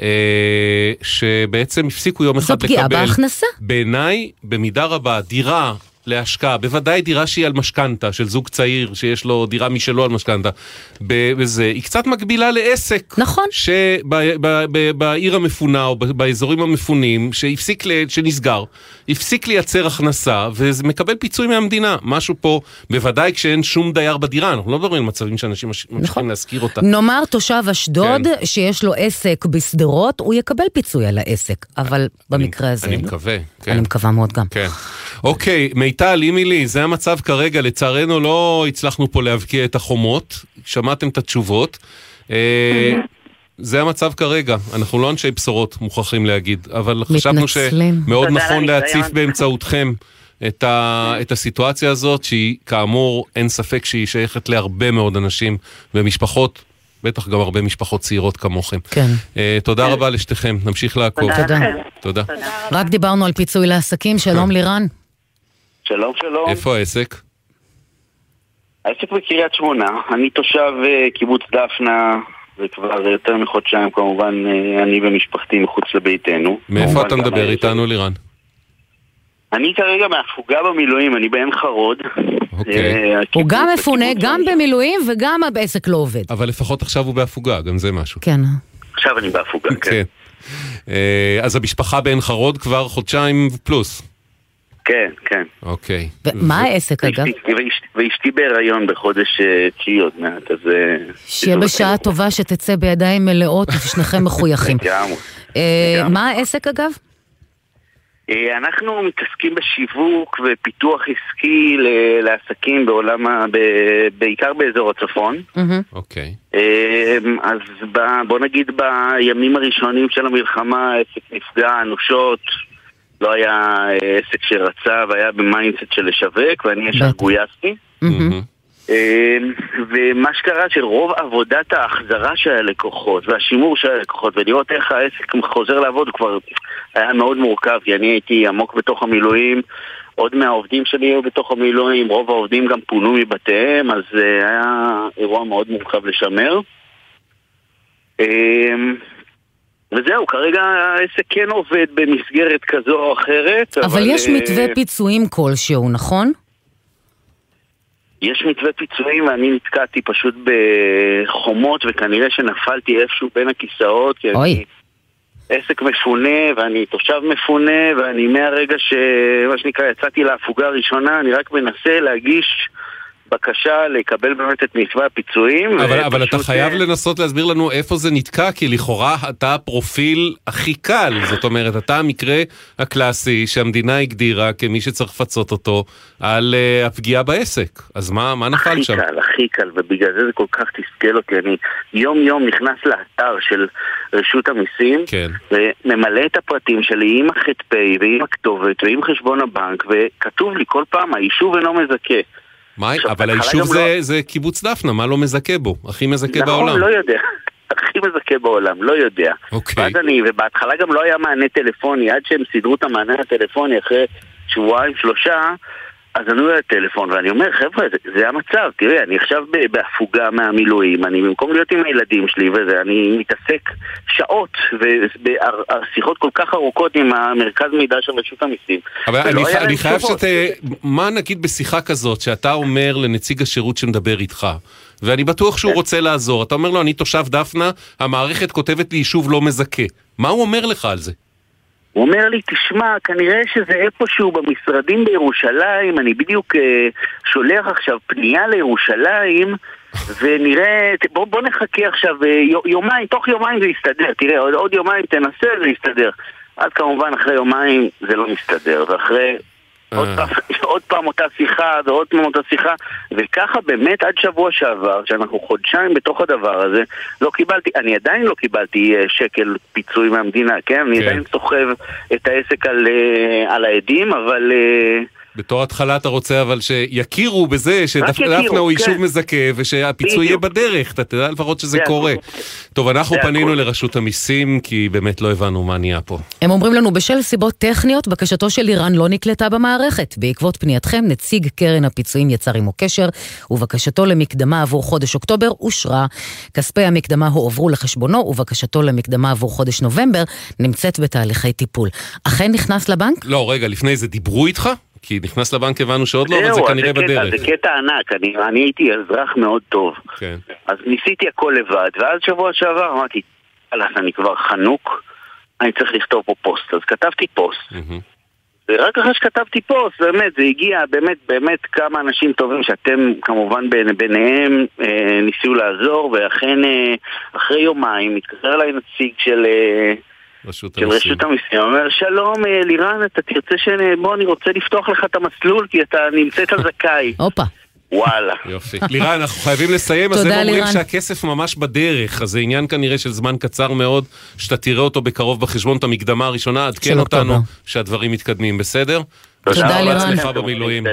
Speaker 7: אה, שבעצם הפסיקו יום אחד לקבל.
Speaker 8: זו פגיעה בהכנסה.
Speaker 7: בעיניי, במידה רבה, דירה להשקעה, בוודאי דירה שהיא על משכנתה, של זוג צעיר שיש לו דירה משלו על משכנתה, וזה, היא קצת מקבילה לעסק.
Speaker 8: נכון.
Speaker 7: שבעיר המפונה או באזורים המפונים, שהפסיק, שנסגר, הפסיק לייצר הכנסה, וזה מקבל פיצוי מהמדינה. משהו פה, בוודאי כשאין שום דייר בדירה, אנחנו לא מדברים על מצבים שאנשים ממשיכים נכון. להשכיר אותה.
Speaker 8: נאמר תושב אשדוד, כן. שיש לו עסק בשדרות, הוא יקבל פיצוי על העסק, אבל במקרה הזה...
Speaker 7: אני מקווה, כן.
Speaker 8: אני מקווה מאוד גם.
Speaker 7: כן. אוקיי, מיטל, אימילי, זה המצב כרגע, לצערנו לא הצלחנו פה להבקיע את החומות, שמעתם את התשובות. אה, זה המצב כרגע, אנחנו לא אנשי בשורות, מוכרחים להגיד, אבל חשבנו שמאוד נכון להציף באמצעותכם את, ה, את הסיטואציה הזאת, שהיא כאמור, אין ספק שהיא שייכת להרבה מאוד אנשים ומשפחות. בטח גם הרבה משפחות צעירות כמוכם.
Speaker 8: כן.
Speaker 7: Uh, תודה רבה לשתיכם, נמשיך לעקוב.
Speaker 8: תודה.
Speaker 7: תודה.
Speaker 8: רק דיברנו על פיצוי לעסקים, שלום לירן.
Speaker 22: שלום, שלום.
Speaker 7: איפה העסק?
Speaker 22: העסק בקריית שמונה. אני תושב uh, קיבוץ דפנה, וכבר יותר מחודשיים כמובן uh, אני ומשפחתי מחוץ לביתנו.
Speaker 7: מאיפה אתה מדבר איתנו, לירן?
Speaker 22: אני כרגע מהפוגה במילואים, אני בעין חרוד.
Speaker 7: אוקיי.
Speaker 22: אה,
Speaker 8: הוא גם מפונה, גם במילואים וגם העסק לא עובד.
Speaker 7: אבל לפחות עכשיו הוא בהפוגה, גם זה משהו.
Speaker 8: כן.
Speaker 22: עכשיו אני בהפוגה, כן.
Speaker 7: אה, אז המשפחה בעין חרוד כבר חודשיים פלוס.
Speaker 22: כן, כן.
Speaker 7: אוקיי.
Speaker 8: מה העסק אגב?
Speaker 22: ואשתי בהיריון בחודש אה, תשיעי עוד מעט, אז...
Speaker 8: שיהיה בשעה טובה שתצא בידיים מלאות ושניכם מחויכים. מה העסק אגב?
Speaker 22: אנחנו מתעסקים בשיווק ופיתוח עסקי לעסקים בעולם, ה... בעיקר באזור הצפון.
Speaker 7: אוקיי.
Speaker 22: אז בוא נגיד בימים הראשונים של המלחמה העסק נפגע אנושות, לא היה עסק שרצה והיה ב mindset של לשווק ואני ישר גויסתי. ומה שקרה שרוב עבודת ההחזרה של הלקוחות והשימור של הלקוחות ולראות איך העסק חוזר לעבוד כבר היה מאוד מורכב כי אני הייתי עמוק בתוך המילואים עוד מהעובדים שלי היו בתוך המילואים, רוב העובדים גם פונו מבתיהם אז היה אירוע מאוד מורכב לשמר וזהו, כרגע העסק כן עובד במסגרת כזו או אחרת
Speaker 8: אבל, אבל יש מתווה פיצויים כלשהו, נכון?
Speaker 22: יש מתווה פיצויים ואני נתקעתי פשוט בחומות וכנראה שנפלתי איפשהו בין הכיסאות כי
Speaker 8: אוי.
Speaker 22: אני עסק מפונה ואני תושב מפונה ואני מהרגע שמה שנקרא יצאתי להפוגה הראשונה אני רק מנסה להגיש בקשה לקבל באמת את מתווה הפיצויים.
Speaker 7: אבל, אבל אתה חייב לנסות להסביר לנו איפה זה נתקע, כי לכאורה אתה הפרופיל הכי קל, זאת אומרת, אתה המקרה הקלאסי שהמדינה הגדירה כמי שצריך לפצות אותו על uh, הפגיעה בעסק. אז מה, מה נפל
Speaker 22: הכי
Speaker 7: שם?
Speaker 22: קל, הכי קל, ובגלל זה זה כל כך תסכל אותי. אני יום יום נכנס לאתר של רשות המיסים,
Speaker 7: כן.
Speaker 22: וממלא את הפרטים שלי עם הח"פ ועם הכתובת ועם חשבון הבנק, וכתוב לי כל פעם, היישוב אינו מזכה.
Speaker 7: מה, אבל היישוב זה, זה קיבוץ דפנה, מה לא מזכה בו? הכי מזכה בעולם.
Speaker 22: נכון, לא יודע. הכי מזכה בעולם, לא יודע.
Speaker 7: אוקיי.
Speaker 22: ואז אני, ובהתחלה גם לא היה מענה טלפוני, עד שהם סידרו את המענה הטלפוני אחרי שבועיים, שלושה, אז ענו לי לטלפון, ואני אומר, חבר'ה, זה, זה המצב, תראה, אני עכשיו בהפוגה מהמילואים, אני במקום להיות עם הילדים שלי וזה, אני מתעסק שעות, והשיחות כל כך ארוכות עם המרכז מידע של רשות המיסים.
Speaker 7: אבל אני,
Speaker 22: היה
Speaker 7: ח- אני חייב. שת... מה נגיד בשיחה כזאת, שאתה אומר לנציג השירות שמדבר איתך, ואני בטוח
Speaker 22: כן.
Speaker 7: שהוא רוצה לעזור, אתה אומר לו, אני תושב דפנה, המערכת כותבת לי יישוב לא מזכה. מה הוא אומר לך על זה?
Speaker 22: הוא אומר לי, תשמע, כנראה שזה איפשהו במשרדים בירושלים, אני בדיוק אה, שולח עכשיו פנייה לירושלים, ונראה, בוא, בוא נחכה עכשיו אה, יו- יומיים, תוך יומיים זה יסתדר, תראה, עוד, עוד יומיים תנסה, זה יסתדר. אז כמובן אחרי יומיים זה לא מסתדר, ואחרי עוד פעם, עוד פעם אותה שיחה ועוד פעם אותה שיחה וככה באמת עד שבוע שעבר, שאנחנו חודשיים בתוך הדבר הזה, לא קיבלתי, אני עדיין לא קיבלתי אה, שקל פיצוי מהמדינה, כן? אני
Speaker 7: כן.
Speaker 22: עדיין סוחב את העסק על, אה, על העדים, אבל... אה,
Speaker 7: בתור התחלה אתה רוצה אבל שיכירו בזה שדפנה הוא יישוב
Speaker 22: כן.
Speaker 7: מזכה ושהפיצוי יהיה. בדרך, אתה תדע לפחות שזה
Speaker 22: זה
Speaker 7: קורה. טוב, אנחנו פנינו לרשות המיסים כי באמת לא הבנו מה נהיה פה.
Speaker 8: הם אומרים לנו, בשל סיבות טכניות, בקשתו של לירן לא נקלטה במערכת. בעקבות פנייתכם, נציג קרן הפיצויים יצר עמו קשר, ובקשתו למקדמה עבור חודש אוקטובר אושרה. כספי המקדמה הועברו לחשבונו, ובקשתו למקדמה עבור חודש נובמבר נמצאת בתהליכי טיפול. אכן נכנס לבנק?
Speaker 7: לא, רגע, לפני זה דיברו איתך? כי נכנס לבנק הבנו שעוד לא, אבל זה כנראה בדרך.
Speaker 22: זה קטע ענק, אני, אני הייתי אזרח מאוד טוב.
Speaker 7: כן.
Speaker 22: אז ניסיתי הכל לבד, ואז שבוע שעבר אמרתי, אהלן, אני כבר חנוק, אני צריך לכתוב פה פוסט. אז כתבתי פוסט. ורק אחרי שכתבתי פוסט, באמת, זה הגיע, באמת, באמת כמה אנשים טובים שאתם כמובן בין, ביניהם אה, ניסו לעזור, ואכן אה, אחרי יומיים מתקשר אליי נציג של... אה,
Speaker 7: רשות
Speaker 22: של
Speaker 7: המיסים.
Speaker 22: רשות המיסים, הוא אומר, שלום אה, לירן, אתה תרצה ש... בוא, אני רוצה לפתוח לך את המסלול כי אתה נמצאת זכאי.
Speaker 8: הופה.
Speaker 22: וואלה.
Speaker 7: יופי. לירן, אנחנו חייבים לסיים, אז הם אומרים
Speaker 8: לירן.
Speaker 7: שהכסף ממש בדרך, אז זה עניין כנראה של זמן קצר מאוד, שאתה תראה אותו בקרוב בחשבון, את המקדמה הראשונה, עדכן אותנו. שהדברים מתקדמים, בסדר?
Speaker 8: תודה,
Speaker 7: ושמור על
Speaker 8: לירן.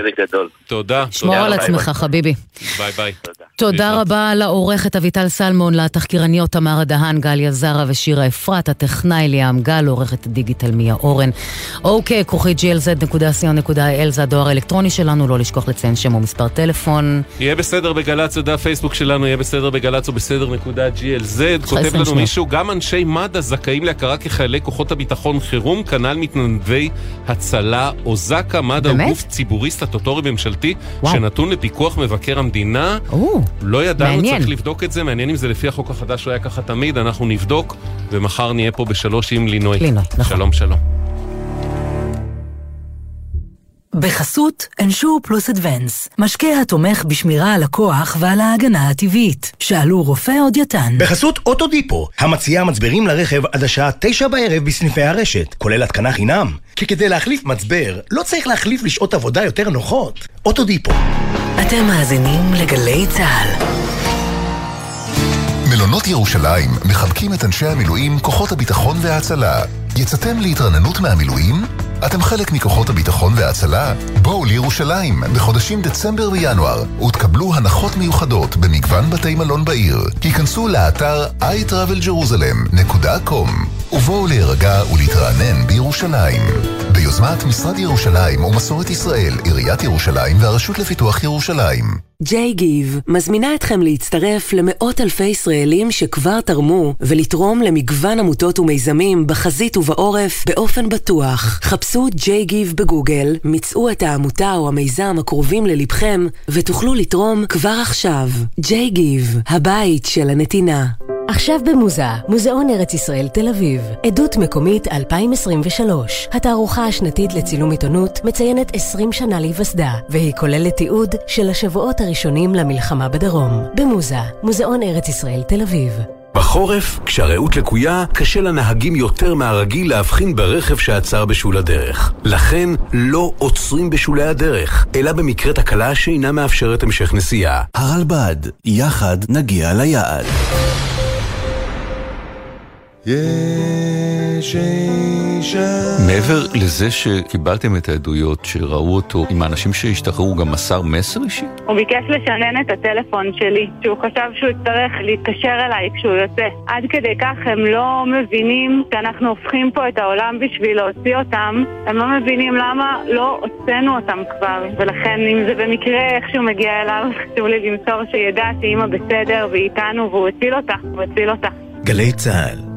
Speaker 7: תודה.
Speaker 8: שמור
Speaker 7: תודה
Speaker 8: על. עצמך, חביבי.
Speaker 7: ביי ביי.
Speaker 8: תודה רבה לעורכת אביטל סלמון, לתחקירניות תמרה דהן, גליה זרה ושירה אפרת, הטכנאי ליאם גל, עורכת דיגיטל מיה אורן. אוקיי, כרוכי glz.co.il זה הדואר האלקטרוני שלנו, לא לשכוח לציין שם או מספר טלפון.
Speaker 7: יהיה בסדר בגל"צ, זה הפייסבוק שלנו, יהיה בסדר בגל"צ או בסדר נקודה GLZ. כותב
Speaker 8: 20
Speaker 7: לנו. מישהו, גם אנשי מד"א זכאים להכרה כחיילי כוחות הביטחון חירום, כנ"ל מתנדבי הצלה או זק"א. מד"א הוא? גוף ציבורי סטטוטורי ממשלתי,
Speaker 8: וואו.
Speaker 7: שנתון לפיקוח מבקר המדינה.
Speaker 8: או,
Speaker 7: לא ידענו,
Speaker 8: מעניין.
Speaker 7: צריך לבדוק את זה, מעניין אם זה לפי החוק החדש, הוא היה ככה תמיד, אנחנו נבדוק, ומחר נהיה פה בשלוש עם לינוי.
Speaker 8: לינוי, נכון.
Speaker 7: שלום שלום.
Speaker 1: בחסות אנשור פלוס אדוונס, משקה התומך בשמירה על הכוח ועל ההגנה הטבעית. שאלו רופא או דיאטן.
Speaker 23: בחסות אוטודיפו, המציעה מצברים לרכב עד השעה תשע בערב בסניפי הרשת, כולל התקנה חינם. כי כדי להחליף מצבר, לא צריך להחליף לשעות עבודה יותר נוחות. אוטודיפו.
Speaker 1: אתם מאזינים לגלי צה"ל.
Speaker 24: מלונות ירושלים מחבקים את אנשי המילואים, כוחות הביטחון וההצלה. יצאתם להתרננות מהמילואים? אתם חלק מכוחות הביטחון וההצלה? בואו לירושלים בחודשים דצמבר וינואר ותקבלו הנחות מיוחדות במגוון בתי מלון בעיר. היכנסו לאתר iTravelJerusalem.com ובואו להירגע ולהתרענן בירושלים. ביוזמת משרד ירושלים ומסורת ישראל, עיריית ירושלים והרשות לפיתוח ירושלים.
Speaker 1: ג'יי גיב מזמינה אתכם להצטרף למאות אלפי ישראלים שכבר תרמו ולתרום למגוון עמותות ומיזמים בחזית ובעורף באופן בטוח. חפשו ג'יי גיב בגוגל, מצאו את העמותה או המיזם הקרובים ללבכם ותוכלו לתרום כבר עכשיו. ג'יי גיב, הבית של הנתינה. עכשיו במוזה, מוזיאון ארץ ישראל תל אביב. עדות מקומית 2023. התערוכה השנתית לצילום עיתונות מציינת 20 שנה להיווסדה, והיא כוללת תיעוד של השבועות הראשונים למלחמה בדרום. במוזה, מוזיאון ארץ ישראל תל אביב.
Speaker 18: בחורף, כשהרעות לקויה, קשה לנהגים יותר מהרגיל להבחין ברכב שעצר בשול הדרך. לכן, לא עוצרים בשולי הדרך, אלא במקרה תקלה שאינה מאפשרת המשך נסיעה.
Speaker 12: הרלב"ד, יחד נגיע ליעד.
Speaker 18: יש אישה...
Speaker 25: מעבר לזה שקיבלתם את העדויות שראו אותו עם האנשים שהשתחררו, גם מסר מסר אישי?
Speaker 26: הוא ביקש לשנן את הטלפון שלי, שהוא חשב שהוא יצטרך להתקשר אליי כשהוא יוצא. עד כדי כך הם לא מבינים שאנחנו הופכים פה את העולם בשביל להוציא אותם, הם לא מבינים למה לא הוצאנו אותם כבר, ולכן אם זה במקרה איכשהו מגיע אליו, חשוב לי למסור שידע שאימא בסדר והיא איתנו והוא הציל אותה, הוא הציל אותה.
Speaker 6: גלי צה"ל,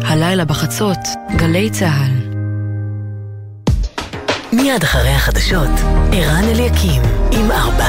Speaker 27: הלילה בחצות, גלי צה"ל.
Speaker 1: מיד אחרי החדשות, ערן אליקים עם ארבעה